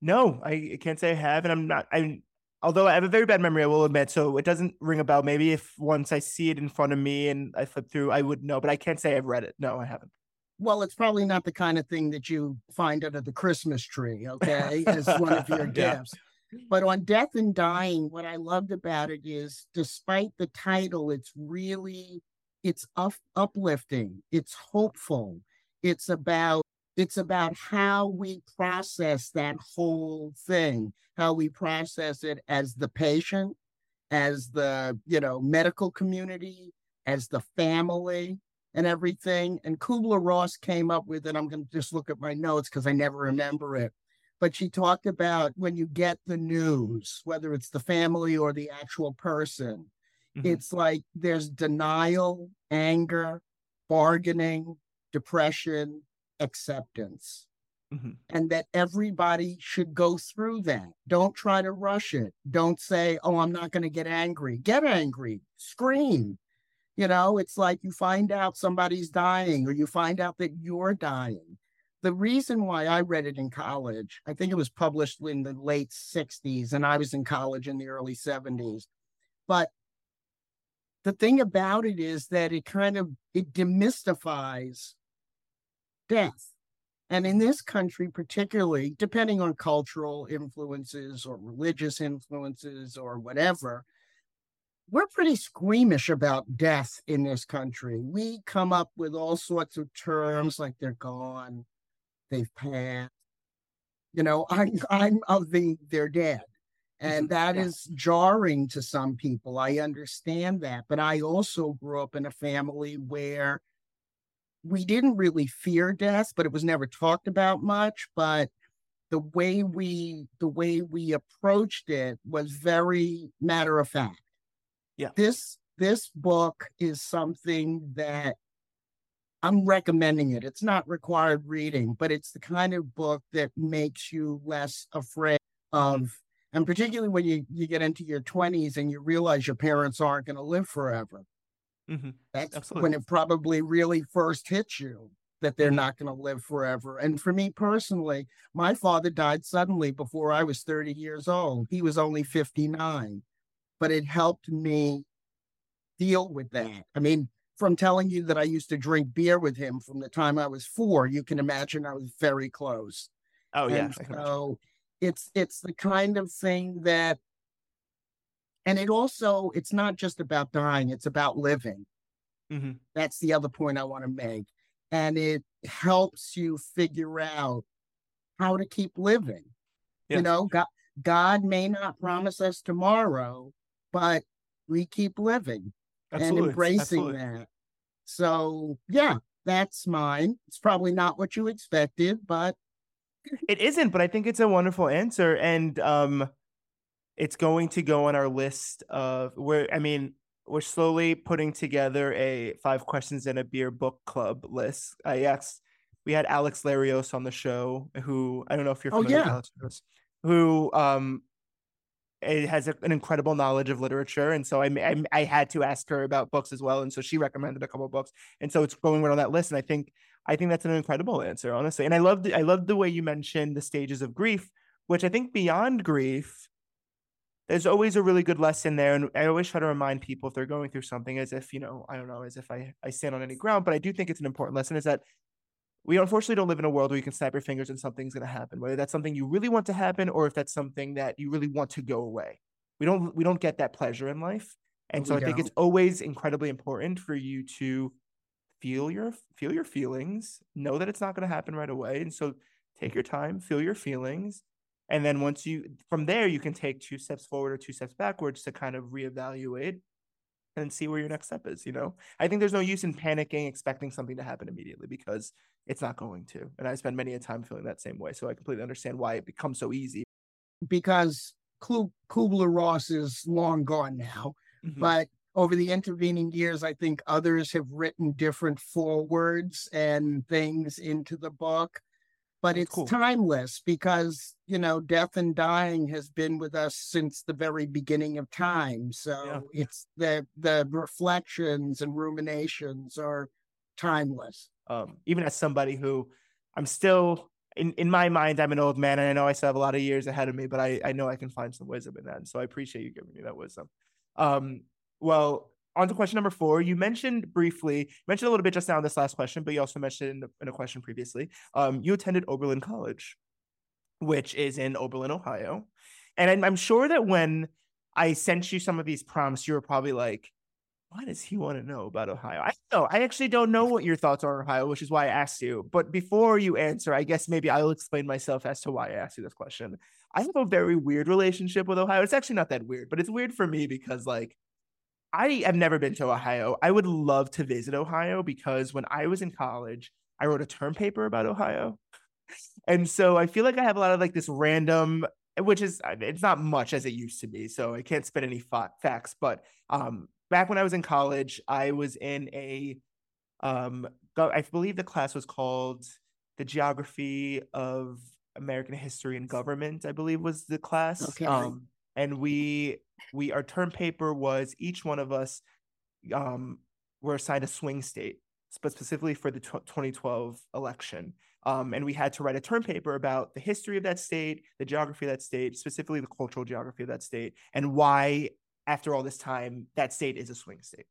Speaker 1: No, I can't say I have, and I'm not. I'm although I have a very bad memory, I will admit, so it doesn't ring a bell. Maybe if once I see it in front of me and I flip through, I would know, but I can't say I've read it. No, I haven't.
Speaker 2: Well, it's probably not the kind of thing that you find under the Christmas tree, okay, as one of your gifts. Yeah. But on Death and Dying, what I loved about it is despite the title, it's really it's up, uplifting, it's hopeful. It's about it's about how we process that whole thing, how we process it as the patient, as the, you know, medical community, as the family and everything. And Kubler Ross came up with it. I'm going to just look at my notes because I never remember it. But she talked about when you get the news, whether it's the family or the actual person, mm-hmm. it's like there's denial, anger, bargaining, depression, acceptance. mm-hmm. and that everybody should go through that. Don't try to rush it. Don't say, oh, I'm not going to get angry. Get angry, scream. You know, it's like you find out somebody's dying or you find out that you're dying. The reason why I read it in college, I think it was published in the late 60s and I was in college in the early 70s. But the thing about it is that it kind of it demystifies death and in this country, particularly, depending on cultural influences or religious influences or whatever, we're pretty squeamish about death in this country. We come up with all sorts of terms like they're gone, they've passed. You know, I'm I'm of the they're dead. And mm-hmm. that yeah. is jarring to some people. I understand that. But I also grew up in a family where we didn't really fear death, but it was never talked about much. But the way we the way we approached it was very matter of fact.
Speaker 1: Yeah.
Speaker 2: This this book is something that I'm recommending it. It's not required reading, but it's the kind of book that makes you less afraid of and particularly when you, you get into your 20s and you realize your parents aren't going to live forever Mm-hmm. That's Absolutely. when it probably really first hits you that they're mm-hmm. not going to live forever. And for me personally, my father died suddenly before I was 30 years old. He was only 59, but it helped me deal with that. I mean, from telling you that I used to drink beer with him from the time I was four, you can imagine I was very close.
Speaker 1: Oh yeah.
Speaker 2: so it's it's the kind of thing that and it also it's not just about dying it's about living mm-hmm. that's the other point i want to make and it helps you figure out how to keep living yeah. you know god god may not promise us tomorrow but we keep living Absolutely. and embracing Absolutely. that so yeah that's mine it's probably not what you expected but
Speaker 1: it isn't but i think it's a wonderful answer and um it's going to go on our list of where I mean we're slowly putting together a five questions and a beer book club list. I asked we had Alex Larios on the show, who I don't know if you're oh, familiar oh, yeah. with Alex, who um it has a, an incredible knowledge of literature, and so I, I, I had to ask her about books as well, and so she recommended a couple of books, and so it's going right on that list, and I think I think that's an incredible answer, honestly, and I loved I love the way you mentioned the stages of grief, which I think beyond grief there's always a really good lesson there. And I always try to remind people if they're going through something as if, you know, I don't know, as if I, I stand on any ground, but I do think it's an important lesson is that we unfortunately don't live in a world where you can snap your fingers and something's going to happen, whether that's something you really want to happen or if that's something that you really want to go away. We don't, we don't get that pleasure in life. And so I think it's always incredibly important for you to feel your, feel your feelings, know that it's not going to happen right away. And so take your time, feel your feelings, and then once you from there you can take two steps forward or two steps backwards to kind of reevaluate and see where your next step is you know? I think there's no use in panicking expecting something to happen immediately because it's not going to. And i spend many a time feeling that same way. So i completely understand why it becomes so easy.
Speaker 2: Because kubler-ross is long gone now. Mm-hmm. but over the intervening years i think others have written different forewords and things into the book but it's cool. timeless because you know death and dying has been with us since the very beginning of time so yeah. it's the the reflections and ruminations are timeless
Speaker 1: um even as somebody who i'm still in in my mind i'm an old man and i know i still have a lot of years ahead of me but i i know i can find some wisdom in that and so i appreciate you giving me that wisdom um well on to question number four. You mentioned briefly, mentioned a little bit just now in this last question, but you also mentioned in, the, in a question previously. Um, you attended Oberlin College, which is in Oberlin, Ohio. And I'm, I'm sure that when I sent you some of these prompts, you were probably like, why does he want to know about Ohio? I know. I actually don't know what your thoughts are on Ohio, which is why I asked you. But before you answer, I guess maybe I'll explain myself as to why I asked you this question. I have a very weird relationship with Ohio. It's actually not that weird, but it's weird for me because like I have never been to Ohio. I would love to visit Ohio because when I was in college, I wrote a term paper about Ohio. And so I feel like I have a lot of like this random, which is it's not much as it used to be. So I can't spit any fa- facts. But um, back when I was in college, I was in a, um, I believe the class was called the geography of American history and government, I believe was the class.
Speaker 2: Okay.
Speaker 1: Um, and we we our term paper was each one of us um were assigned a swing state, but specifically for the tw 2012 election. Um, and we had to write a term paper about the history of that state, the geography of that state, specifically the cultural geography of that state, and why, after all this time, that state is a swing state.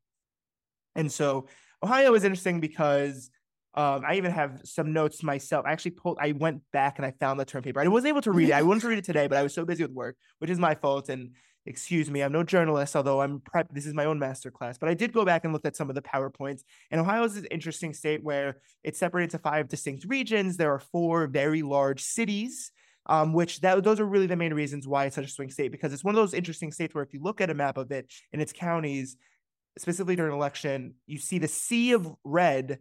Speaker 1: And so Ohio is interesting because um, I even have some notes myself. I actually pulled, I went back and I found the term paper. I wasn't able to read it. I wanted to read it today, but I was so busy with work, which is my fault. And excuse me, I'm no journalist, although I'm prep. This is my own master class, but I did go back and look at some of the PowerPoints. And Ohio is an interesting state where it's separated into five distinct regions. There are four very large cities. Um, which that those are really the main reasons why it's such a swing state because it's one of those interesting states where if you look at a map of it and its counties, specifically during election, you see the sea of red,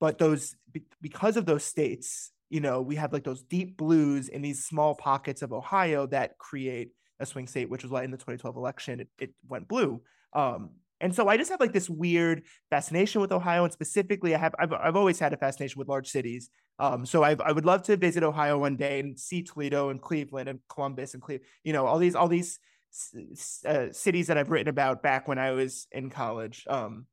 Speaker 1: but those because of those states, you know, we have like those deep blues in these small pockets of Ohio that create a swing state, which was why in the 2012 election it, it went blue. Um, and so I just have like this weird fascination with Ohio, and specifically, I have I've, I've always had a fascination with large cities. Um, so I I would love to visit Ohio one day and see Toledo and Cleveland and Columbus and Cleveland, you know, all these all these uh, cities that I've written about back when I was in college. Um,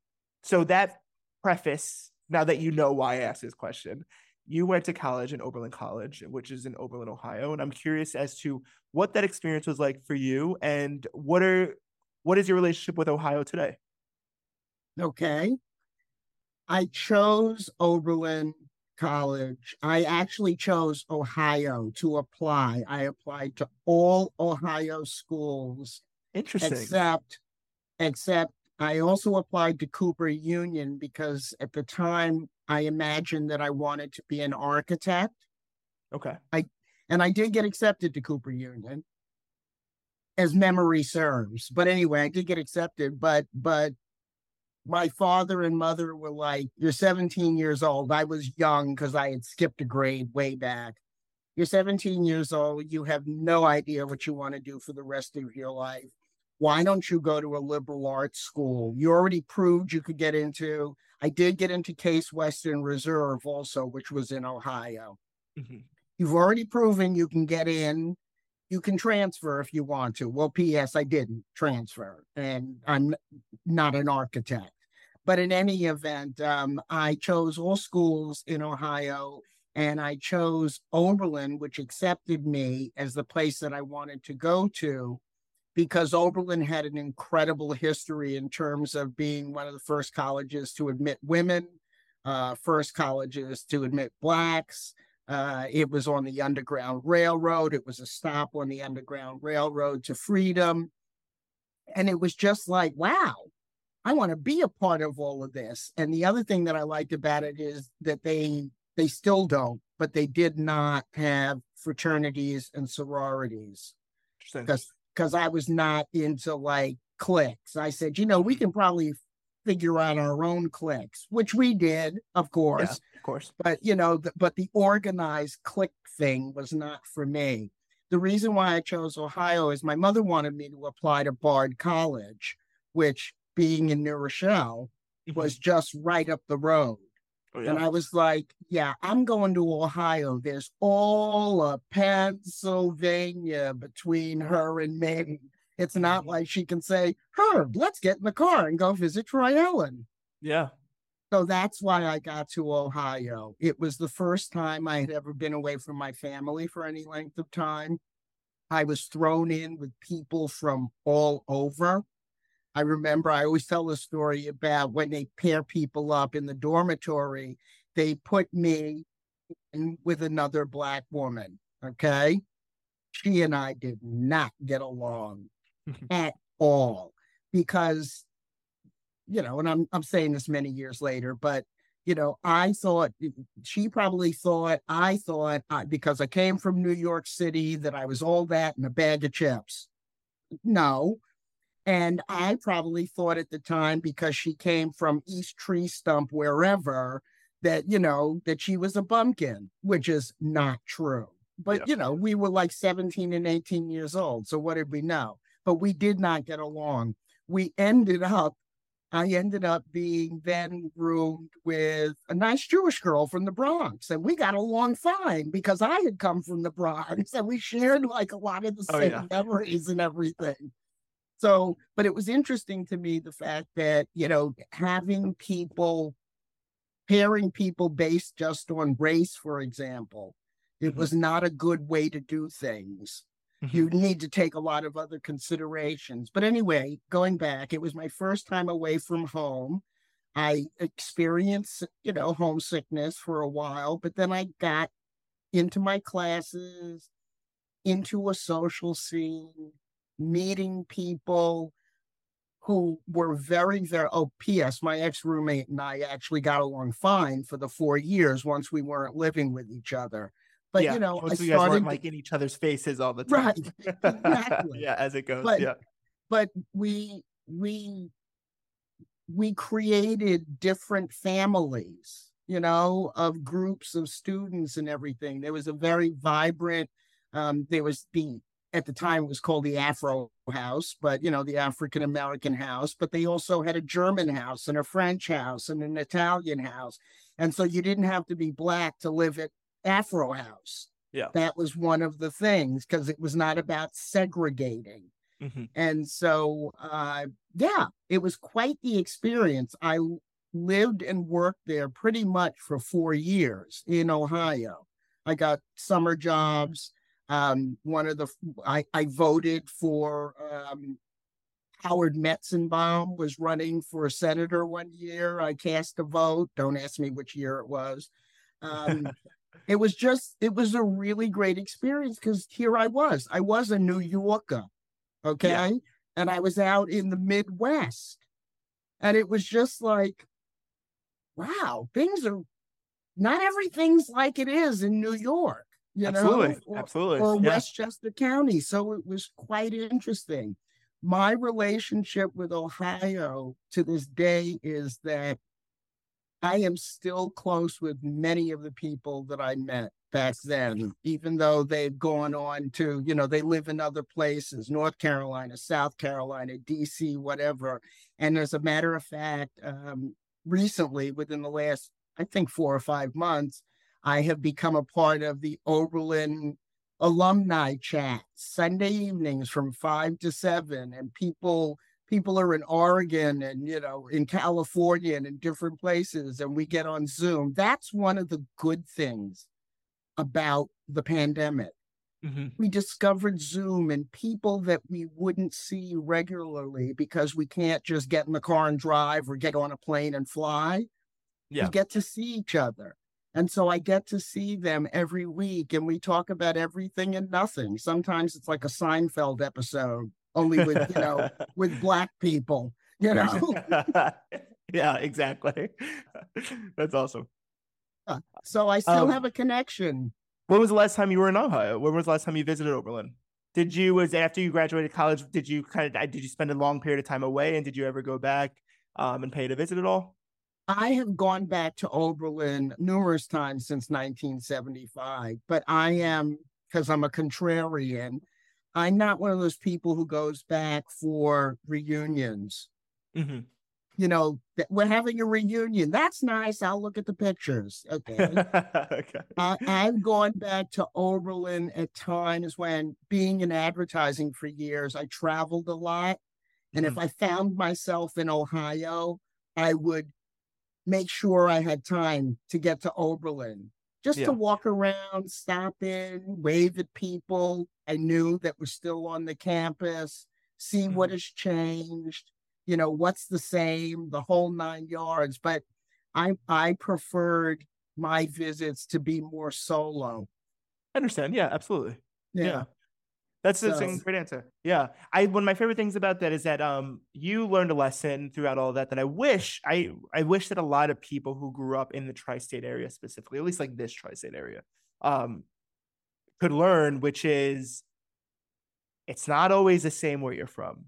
Speaker 1: so that preface, now that you know why I asked this question, you went to college in Oberlin College, which is in Oberlin, Ohio, and I'm curious as to what that experience was like for you, and what are what is your relationship with Ohio today?
Speaker 2: Okay, I chose Oberlin College. I actually chose Ohio to apply. I applied to all Ohio schools.
Speaker 1: Interesting.
Speaker 2: Except, except I also applied to Cooper Union because at the time I imagined that I wanted to be an architect.
Speaker 1: Okay.
Speaker 2: I and I did get accepted to Cooper Union as memory serves. But anyway, I did get accepted, but but my father and mother were like, You're 17 years old. I was young because I had skipped a grade way back. You're 17 years old. You have no idea what you want to do for the rest of your life. Why don't you go to a liberal arts school? You already proved you could get into I did get into Case Western Reserve also, which was in Ohio. Mm-hmm. You've already proven you can get in. You can transfer if you want to. Well, P.S. I didn't transfer, and I'm not an architect. But in any event, um, I chose all schools in Ohio, and I chose Oberlin, which accepted me as the place that I wanted to go to because Oberlin had an incredible history in terms of being one of the first colleges to admit women, uh, first colleges to admit blacks. Uh, it was on the Underground Railroad. It was a stop on the Underground Railroad to freedom. And it was just like, wow, I want to be a part of all of this. And the other thing that I liked about it is that they they still don't, but they did not have fraternities and sororities. Because because I was not into like clicks. I said, you know, we can probably figure out our own clicks, which we did, of course.
Speaker 1: Yeah, of course.
Speaker 2: But you know, the, but the organized click thing was not for me. The reason why I chose Ohio is my mother wanted me to apply to Bard College, which being in New Rochelle mm-hmm. was just right up the road. Oh, yeah. And I was like, yeah, I'm going to Ohio. There's all of Pennsylvania between her and me. It's not mm-hmm. like she can say, Herb, let's get in the car and go visit Troy Ellen.
Speaker 1: Yeah.
Speaker 2: So that's why I got to Ohio. It was the first time I had ever been away from my family for any length of time. I was thrown in with people from all over. I remember I always tell the story about when they pair people up in the dormitory, they put me in with another black woman. Okay. She and I did not get along at all because, you know, and I'm I'm saying this many years later, but you know, I thought she probably thought I thought I, because I came from New York City that I was all that and a bag of chips. No, and I probably thought at the time, because she came from East Tree Stump, wherever, that, you know, that she was a bumpkin, which is not true. But, you know, we were like 17 and 18 years old. So what did we know? But we did not get along. We ended up I ended up being then roomed with a nice Jewish girl from the Bronx. And we got along fine because I had come from the Bronx and we shared like a lot of the
Speaker 1: Oh,
Speaker 2: same
Speaker 1: yeah.
Speaker 2: memories and everything. So, but it was interesting to me the fact that, you know, having people, pairing people based just on race, for example, it
Speaker 1: Mhm.
Speaker 2: was not a good way to do things
Speaker 1: Mhm.
Speaker 2: you need to take a lot of other considerations. But anyway, going back, it was my first time away from home. I experienced, you know, homesickness for a while, but then I got into my classes, into a social scene, meeting people who were very, very, oh, P.S., my ex roommate and I actually got along fine for the four years once we weren't living with each other. But,
Speaker 1: yeah,
Speaker 2: you know, I
Speaker 1: you
Speaker 2: started,
Speaker 1: weren't like in each other's faces all the time.
Speaker 2: Right, exactly.
Speaker 1: yeah, as it goes.
Speaker 2: But-
Speaker 1: yeah.
Speaker 2: but we we we created different families you know of groups of students and everything there was a very vibrant um there was the at the time it was called the afro house but you know the african american house but they also had a german house and a french house and an italian house and so you didn't have to be black to live at afro house
Speaker 1: Yeah.
Speaker 2: that was one of the things because it was not about segregating
Speaker 1: Mhm.
Speaker 2: and so, uh, yeah, it was quite the experience. I lived and worked there pretty much for four years in Ohio. I got summer jobs. Um, one of the, I, I voted for, um, Howard Metzenbaum was running for senator one year. I cast a vote. Don't ask me which year it was. Um, it was just, it was a really great experience because here I was. I was a New Yorker okay and i was out in the midwest and it was just like wow things are not everything's like it is in new york you
Speaker 1: absolutely,
Speaker 2: know or,
Speaker 1: absolutely.
Speaker 2: or
Speaker 1: yeah.
Speaker 2: westchester county so it was quite interesting my relationship with ohio to this day is that i am still close with many of the people that i met back then, even though they've gone on to, you know, they live in other places, North Carolina, South Carolina, DC, whatever. And as a matter of fact, um, recently, within the last, I think, four or five months, I have become a part of the Oberlin alumni chat Sunday evenings from five to seven, and people people are in Oregon and you know in California and in different places, and we get on Zoom. That's one of the good things about the pandemic.
Speaker 1: Mhm.
Speaker 2: We discovered Zoom and people that we wouldn't see regularly because we can't just get in the car and drive or get on a plane and fly.
Speaker 1: Yeah.
Speaker 2: We get to see each other. And so I get to see them every week and we talk about everything and nothing. Sometimes it's like a Seinfeld episode, only with, you know, with black people, you know.
Speaker 1: yeah, exactly. That's awesome.
Speaker 2: So I still
Speaker 1: Um,
Speaker 2: have a connection.
Speaker 1: When was the last time you were in Ohio? When was the last time you visited Oberlin? Did you was after you graduated college? Did you kind of did you spend a long period of time away, and did you ever go back um, and pay to visit at all?
Speaker 2: I have gone back to Oberlin numerous times since 1975, but I am, because I'm a contrarian, I'm not one of those people who goes back for reunions.
Speaker 1: hmm
Speaker 2: You know, we're having a reunion. That's nice. I'll look at the pictures. Okay.
Speaker 1: okay.
Speaker 2: I, I've gone back to Oberlin at times when being in advertising for years, I traveled a lot. And if I found myself in Ohio, I would make sure I had time to get to Oberlin just
Speaker 1: Yeah.
Speaker 2: to walk around, stop in, wave at people I knew that were still on the campus, see what
Speaker 1: Mhm.
Speaker 2: has changed, you know, what's the same, the whole nine yards. But I I preferred my visits to be more solo.
Speaker 1: I understand. Yeah, absolutely. Yeah. That's that's a
Speaker 2: So-
Speaker 1: great answer. Yeah. I one of my favorite things about that is that um you learned a lesson throughout all of that that I wish I I wish that a lot of people who grew up in the tri-state area specifically, at least like this tri-state area, um could learn, which is it's not always the same where you're from.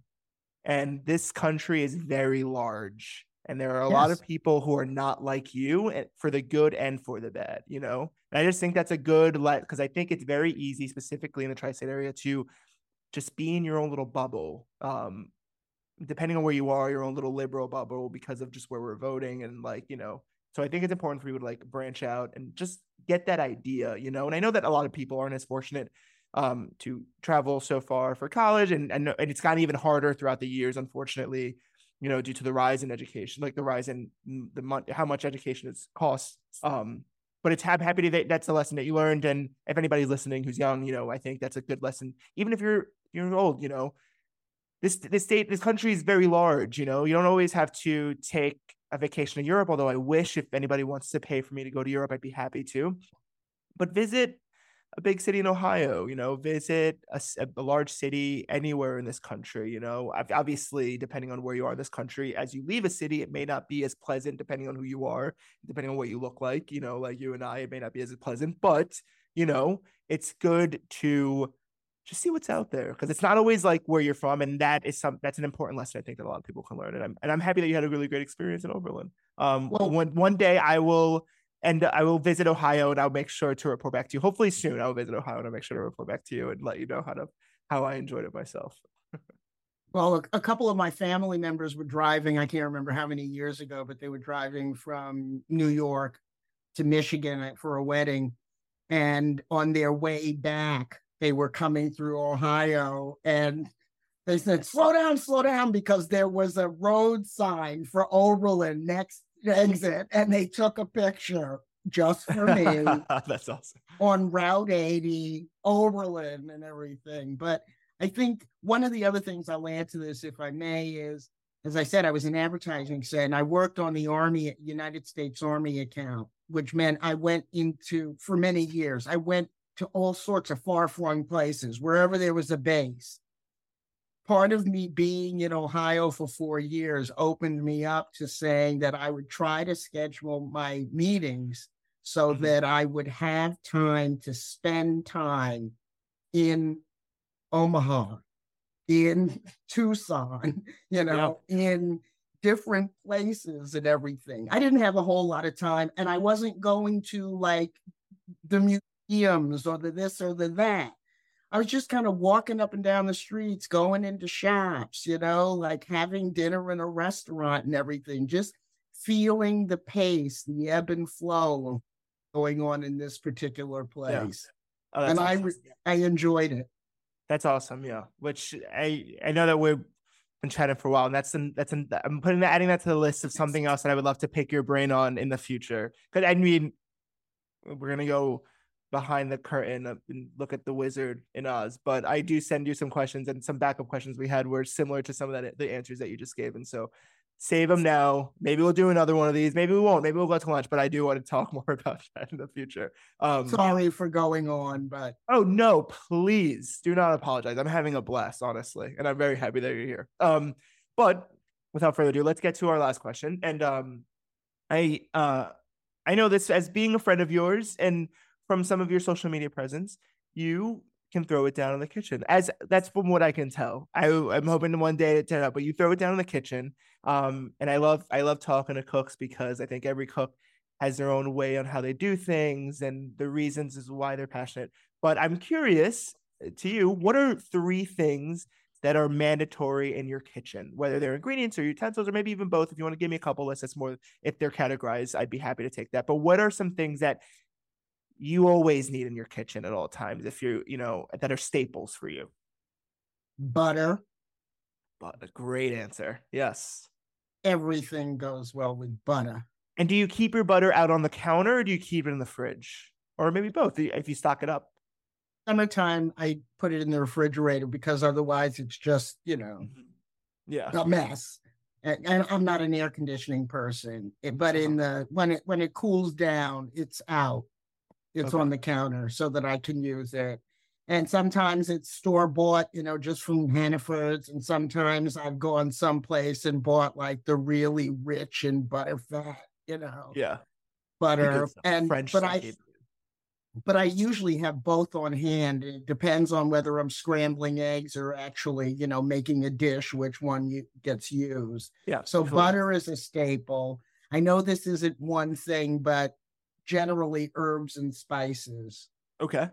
Speaker 1: And this country is very large. And there are a lot of people who are not like you and for the good and for the bad, you know? And I just think that's a good let because I think it's very easy, specifically in the tri-state area, to just be in your own little bubble. Um, depending on where you are, your own little liberal bubble because of just where we're voting and like, you know, so I think it's important for you to like branch out and just get that idea, you know. And I know that a lot of people aren't as fortunate um, to travel so far for college, and, and and it's gotten even harder throughout the years, unfortunately, you know, due to the rise in education, like the rise in the mon- how much education is costs. Um, but it's happy to that that's the lesson that you learned, and if anybody's listening who's young, you know, I think that's a good lesson. Even if you're you're old, you know, this this state this country is very large. You know, you don't always have to take a vacation in Europe. Although I wish if anybody wants to pay for me to go to Europe, I'd be happy to. But visit a big city in Ohio, you know, visit a, a, large city anywhere in this country, you know. Obviously, depending on where you are in this country, as you leave a city, it may not be as pleasant depending on who you are, depending on what you look like, you know, like you and I, it may not be as pleasant, but, you know, it's good to just see what's out there because it's not always like where you're from and that is some that's an important lesson i think that a lot of people can learn and i'm and i'm happy that you had a really great experience in oberlin um well, one one day i will and I will visit Ohio and I'll make sure to report back to you. Hopefully soon I'll visit Ohio and I'll make sure to report back to you and let you know how to how I enjoyed it myself.
Speaker 2: well, a, a, couple of my family members were driving. I can't remember how many years ago, but they were driving from New York to Michigan uh, for a wedding, and on their way back, they were coming through Ohio and. They said, slow down, slow down, because there was a road sign for Oberlin next exit and they took a picture just for me.
Speaker 1: That's awesome.
Speaker 2: On Route 80, Oberlin, and everything. But I think one of the other things I'll add to this, if I may, is as I said, I was in advertising, and I worked on the Army, United States Army account, which meant I went into for many years. I went to all sorts of far flung places, wherever there was a base part of me being in Ohio for four years opened me up to saying that I would try to schedule my meetings so mm-hmm. that I would have time to spend time in Omaha, in Tucson, you know, yeah. in different places and everything. I didn't have a whole lot of time and I wasn't going to like the museums or the this or the that. I was just kind of walking up and down the streets, going into shops, you know, like having dinner in a restaurant and everything, just feeling the pace, the ebb and flow going on in this particular place. Yeah. Oh, and awesome. I I enjoyed it.
Speaker 1: That's awesome, yeah. Which I I know that we've been chatting for a while, and that's an, that's an, I'm putting that adding that to the list of something else that I would love to pick your brain on in the future. Because I mean, we're gonna go behind the curtain and look at the wizard in Oz. But I do send you some questions and some backup questions we had were similar to some of that the answers that you just gave. And so save them now. Maybe we'll do another one of these. Maybe we won't. Maybe we'll go to lunch. But I do want to talk more about that in the future.
Speaker 2: Um, Sorry for going on, but
Speaker 1: oh no, please do not apologize. I'm having a blast, honestly, and I'm very happy that you're here. Um, but without further ado, let's get to our last question. And um, I uh, I know this as being a friend of yours and from some of your social media presence, you can throw it down in the kitchen. As that's from what I can tell. I I'm hoping one day to up, but you throw it down in the kitchen. Um, and I love I love talking to cooks because I think every cook has their own way on how they do things and the reasons is why they're passionate. But I'm curious uh, to you, what are three things that are mandatory in your kitchen, whether they're ingredients or utensils or maybe even both. If you want to give me a couple lists, that's more if they're categorized, I'd be happy to take that. But what are some things that you always need in your kitchen at all times if you you know that are staples for you.
Speaker 2: Butter.
Speaker 1: But a great answer. Yes.
Speaker 2: Everything goes well with butter.
Speaker 1: And do you keep your butter out on the counter or do you keep it in the fridge? Or maybe both if you stock it up.
Speaker 2: Summertime i put it in the refrigerator because otherwise it's just you know mm-hmm.
Speaker 1: yeah.
Speaker 2: a mess. And, I'm not an air conditioning person, eh, but in uh-huh. the when it when it cools down, it's out. It's okay. on the counter so that I can use it. And sometimes it's store bought, you know, just from Hannaford's. And sometimes I've gone someplace and bought like the really rich and butter fat, you know.
Speaker 1: Yeah.
Speaker 2: Butter and French but I but I usually have both on hand. It depends on whether I'm scrambling eggs or actually, you know, making a dish, which one gets used.
Speaker 1: Yeah.
Speaker 2: So butter is a staple. I know this isn't one thing, but generally herbs and spices.
Speaker 1: Okay.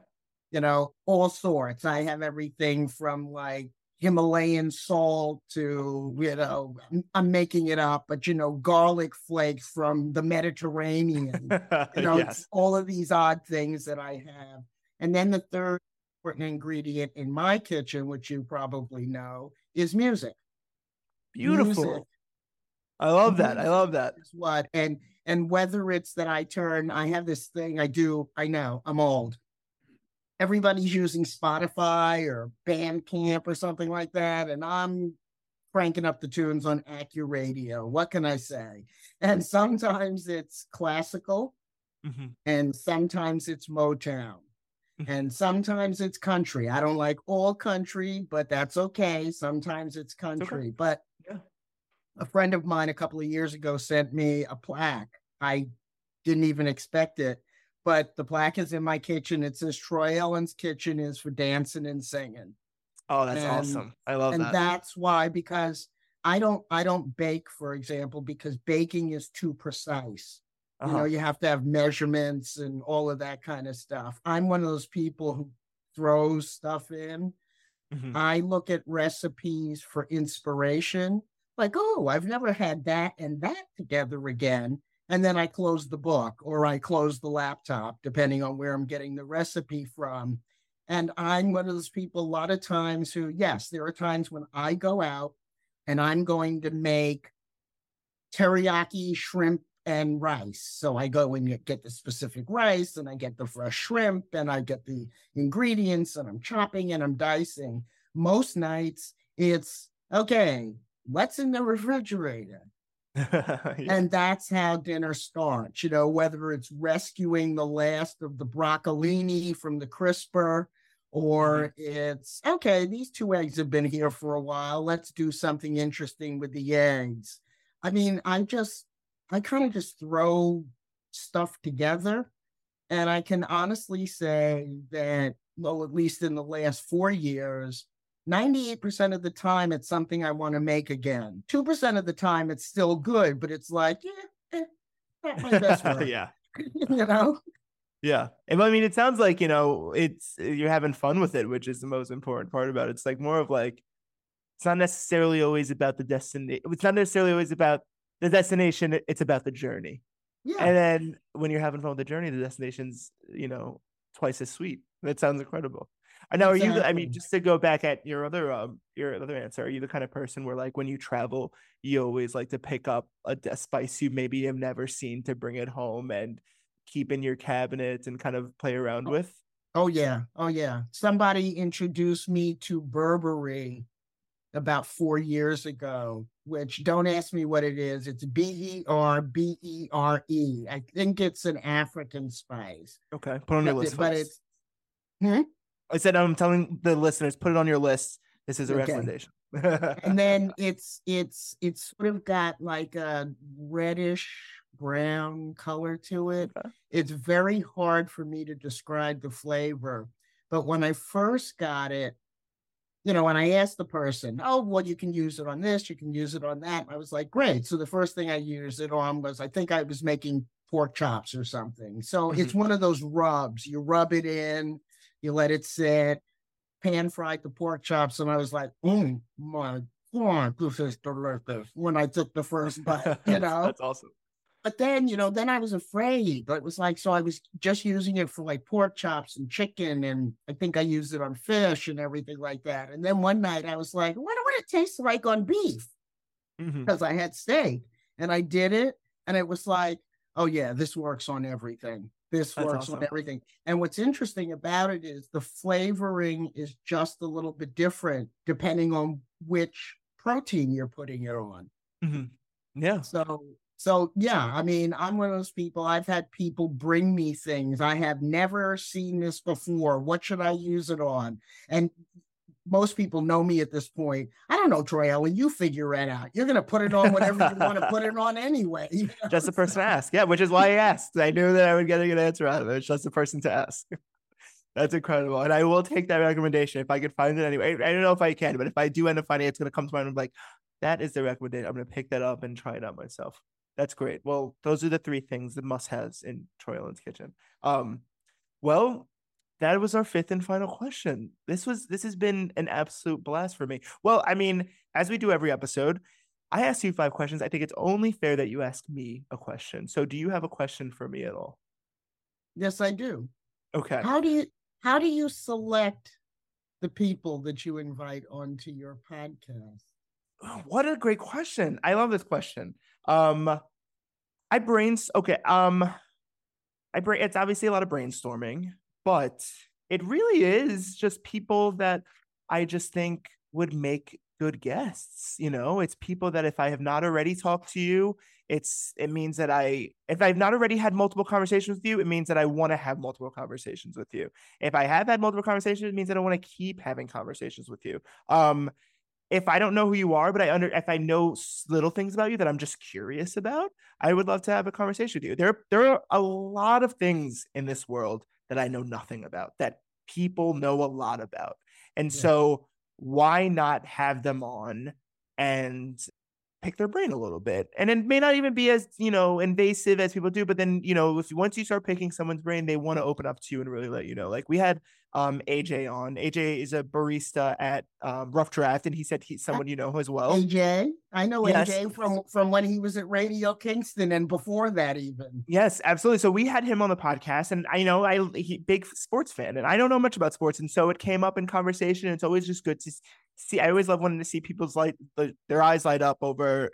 Speaker 2: You know, all sorts. I have everything from like Himalayan salt to, you know, I'm making it up, but you know, garlic flakes from the Mediterranean. You know, yes. all of these odd things that I have. And then the third important ingredient in my kitchen, which you probably know, is music.
Speaker 1: Beautiful. Music. I love that. I love that.
Speaker 2: What and and whether it's that I turn, I have this thing I do. I know I'm old everybody's using Spotify or Bandcamp or something like that, and I'm cranking up the tunes on AccuRadio. What can I say? And sometimes it's classical, mm-hmm. and sometimes it's Motown, mm-hmm. and sometimes it's country. I don't like all country, but that's okay. Sometimes it's country. Okay. But. A friend of mine a couple of years ago sent me a plaque. I didn't even expect it but the plaque is in my kitchen. It says Troy Ellen's kitchen is for dancing and singing.
Speaker 1: Oh, that's and, awesome. I love
Speaker 2: and
Speaker 1: that.
Speaker 2: And that's why, because I don't I don't bake, for example, because baking is too precise. Uh-huh. You know, you have to have measurements and all of that kind of stuff. I'm one of those people who throws stuff in. Mm-hmm. I look at recipes for inspiration, like, oh, I've never had that and that together again and then I close the book or I close the laptop, depending on where I'm getting the recipe from. And I'm one of those people, a lot of times, who, yes, there are times when I go out and I'm going to make teriyaki shrimp and rice. So I go and get the specific rice and I get the fresh shrimp and I get the ingredients and I'm chopping and I'm dicing. Most nights it's okay, what's in the refrigerator? yeah. And that's how dinner starts, you know, whether it's rescuing the last of the broccolini from the crisper or mm-hmm. it's okay, these two eggs have been here for a while. Let's do something interesting with the eggs. I mean, I just, I kind of just throw stuff together. And I can honestly say that, well, at least in the last four years, 98% of the time it's something I want to make again. 2% of the time it's still good, but it's like, yeah, eh, not my best work.
Speaker 1: yeah.
Speaker 2: you know?
Speaker 1: Yeah. And I mean, it sounds like, you know, it's you're having fun with it, which is the most important part about it. It's like more of like, it's not necessarily always about the destination. It's not necessarily always about the destination. It's about the journey. Yeah. And then when you're having fun with the journey, the destination's, you know, twice as sweet. That sounds incredible. I know. Are you? I mean, just to go back at your other um your other answer, are you the kind of person where like when you travel, you always like to pick up a, a spice you maybe have never seen to bring it home and keep in your cabinet and kind of play around
Speaker 2: oh,
Speaker 1: with?
Speaker 2: Oh yeah, oh yeah. Somebody introduced me to Berbere about four years ago, which don't ask me what it is. It's B E R B E R E. I think it's an African spice.
Speaker 1: Okay, put on your list.
Speaker 2: But it's hmm?
Speaker 1: I said I'm telling the listeners, put it on your list. This is a okay. recommendation.
Speaker 2: and then it's it's it's sort of got like a reddish brown color to it. Okay. It's very hard for me to describe the flavor. But when I first got it, you know, when I asked the person, oh, well, you can use it on this, you can use it on that. I was like, great. So the first thing I used it on was I think I was making pork chops or something. So mm-hmm. it's one of those rubs. You rub it in, you let it sit, pan fried the pork chops, and I was like, oh my God, this is delicious. When I took the first bite, you know,
Speaker 1: that's awesome.
Speaker 2: But then, you know, then I was afraid. But it was like, so I was just using it for like pork chops and chicken, and I think I used it on fish and everything like that. And then one night I was like, what would it taste like on beef? Because mm-hmm. I had steak, and I did it, and it was like, oh yeah, this works on everything. This That's works awesome. on everything. And what's interesting about it is the flavoring is just a little bit different depending on which protein you're putting it on.
Speaker 1: Mm-hmm. Yeah.
Speaker 2: So so yeah, I mean, I'm one of those people. I've had people bring me things. I have never seen this before. What should I use it on? And most people know me at this point. I don't know, Troy Ellen. You figure it out. You're going to put it on whatever you want to put it on anyway. You
Speaker 1: know? Just the person to ask. Yeah, which is why I asked. I knew that I would get a good answer out of it. It's just the person to ask. That's incredible. And I will take that recommendation if I can find it anyway. I don't know if I can, but if I do end up finding it, it's going to come to mind. I'm like, that is the recommendation. I'm going to pick that up and try it out myself. That's great. Well, those are the three things, the must haves in Troy Ellen's kitchen. Um, well, that was our fifth and final question. This was this has been an absolute blast for me. Well, I mean, as we do every episode, I ask you five questions. I think it's only fair that you ask me a question. So, do you have a question for me at all?
Speaker 2: Yes, I do.
Speaker 1: Okay.
Speaker 2: How do you how do you select the people that you invite onto your podcast?
Speaker 1: Oh, what a great question. I love this question. Um I brains okay, um I brain it's obviously a lot of brainstorming, but it really is just people that I just think would make good guests you know? It's people that if i have not already talked to you it's it means that i if i've not already had multiple conversations with you it means that i want to have multiple conversations with you. If i have had multiple conversations it means that i want to keep having conversations with you. Um if i don't know who you are but i under if i know little things about you that i'm just curious about i would love to have a conversation with you. There there are a lot of things in this world that i know nothing about that people know a lot about and yeah. so why not have them on and pick their brain a little bit and it may not even be as you know invasive as people do but then you know if once you start picking someone's brain they want to open up to you and really let you know like we had um aj on aj is a barista at um, rough draft and he said he's someone you know as well.
Speaker 2: Aj i know yes. aj from from when he was at radio kingston and before that even.
Speaker 1: Yes absolutely so we had him on the podcast and i know i he big sports fan and i don't know much about sports and so it came up in conversation it's always just good to see i always love wanting to see people's light their eyes light up over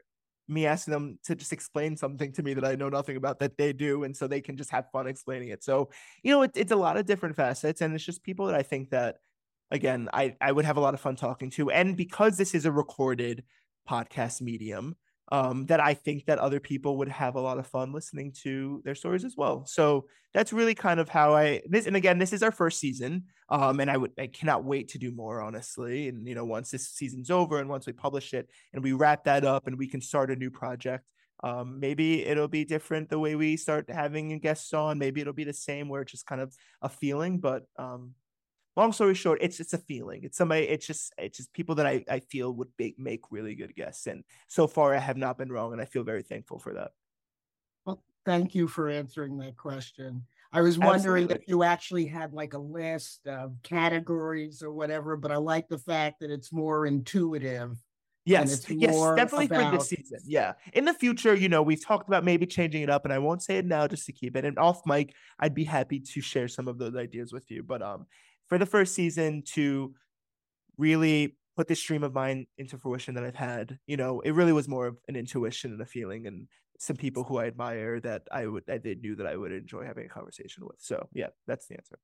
Speaker 1: me asking them to just explain something to me that I know nothing about that they do. And so they can just have fun explaining it. So, you know, it, it's a lot of different facets. And it's just people that I think that, again, I, I would have a lot of fun talking to. And because this is a recorded podcast medium, um, that I think that other people would have a lot of fun listening to their stories as well. So that's really kind of how I this and again this is our first season, um, and I would I cannot wait to do more honestly. And you know once this season's over and once we publish it and we wrap that up and we can start a new project, um, maybe it'll be different the way we start having guests on. Maybe it'll be the same where it's just kind of a feeling, but um, long story short, it's it's a feeling. It's somebody. It's just it's just people that I I feel would make make really good guests. And so far, I have not been wrong, and I feel very thankful for that.
Speaker 2: Well, thank you for answering that question. I was wondering Absolutely. if you actually had like a list of categories or whatever, but I like the fact that it's more intuitive.
Speaker 1: Yes, yes, definitely about... for this season. Yeah. In the future, you know, we've talked about maybe changing it up, and I won't say it now just to keep it. And off mic, I'd be happy to share some of those ideas with you. But um, for the first season to really put this stream of mine into fruition that I've had. You know, it really was more of an intuition and a feeling and some people who I admire that I would I they knew that I would enjoy having a conversation with. So yeah, that's the answer.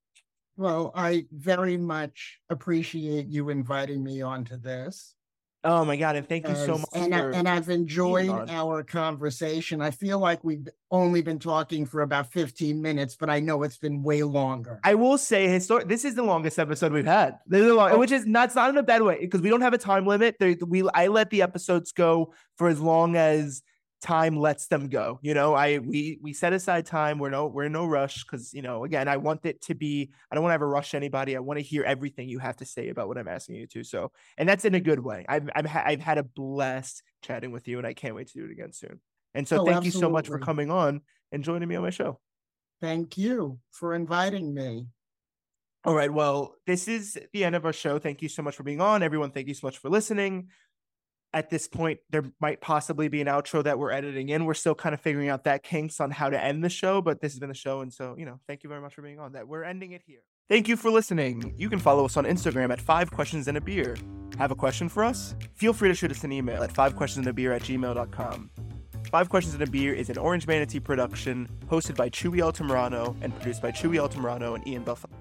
Speaker 2: Well, I very much appreciate you inviting me onto this.
Speaker 1: Oh my God. And thank you so much.
Speaker 2: And, I, and I've enjoyed our conversation. I feel like we've only been talking for about 15 minutes, but I know it's been way longer.
Speaker 1: I will say, histor- this is the longest episode we've had. This is long- oh. Which is not, it's not in a bad way because we don't have a time limit. There, we I let the episodes go for as long as time lets them go you know i we we set aside time we're no we're in no rush because you know again i want it to be i don't want to ever rush anybody i want to hear everything you have to say about what i'm asking you to so and that's in a good way i've i've, ha- I've had a blast chatting with you and i can't wait to do it again soon and so oh, thank absolutely. you so much for coming on and joining me on my show
Speaker 2: thank you for inviting me
Speaker 1: all right well this is the end of our show thank you so much for being on everyone thank you so much for listening at this point there might possibly be an outro that we're editing in. We're still kind of figuring out that kinks on how to end the show but this has been the show and so you know thank you very much for being on that. We're ending it here. Thank you for listening. You can follow us on instagram at five questions and a beer. Have a question for us? Feel free to shoot us an email at five questions and a beer at gmail.com Five Questions and a Beer is an Orange Manatee production hosted by Chewy Altamirano and produced by Chewy Altamirano and Ian Buffalo.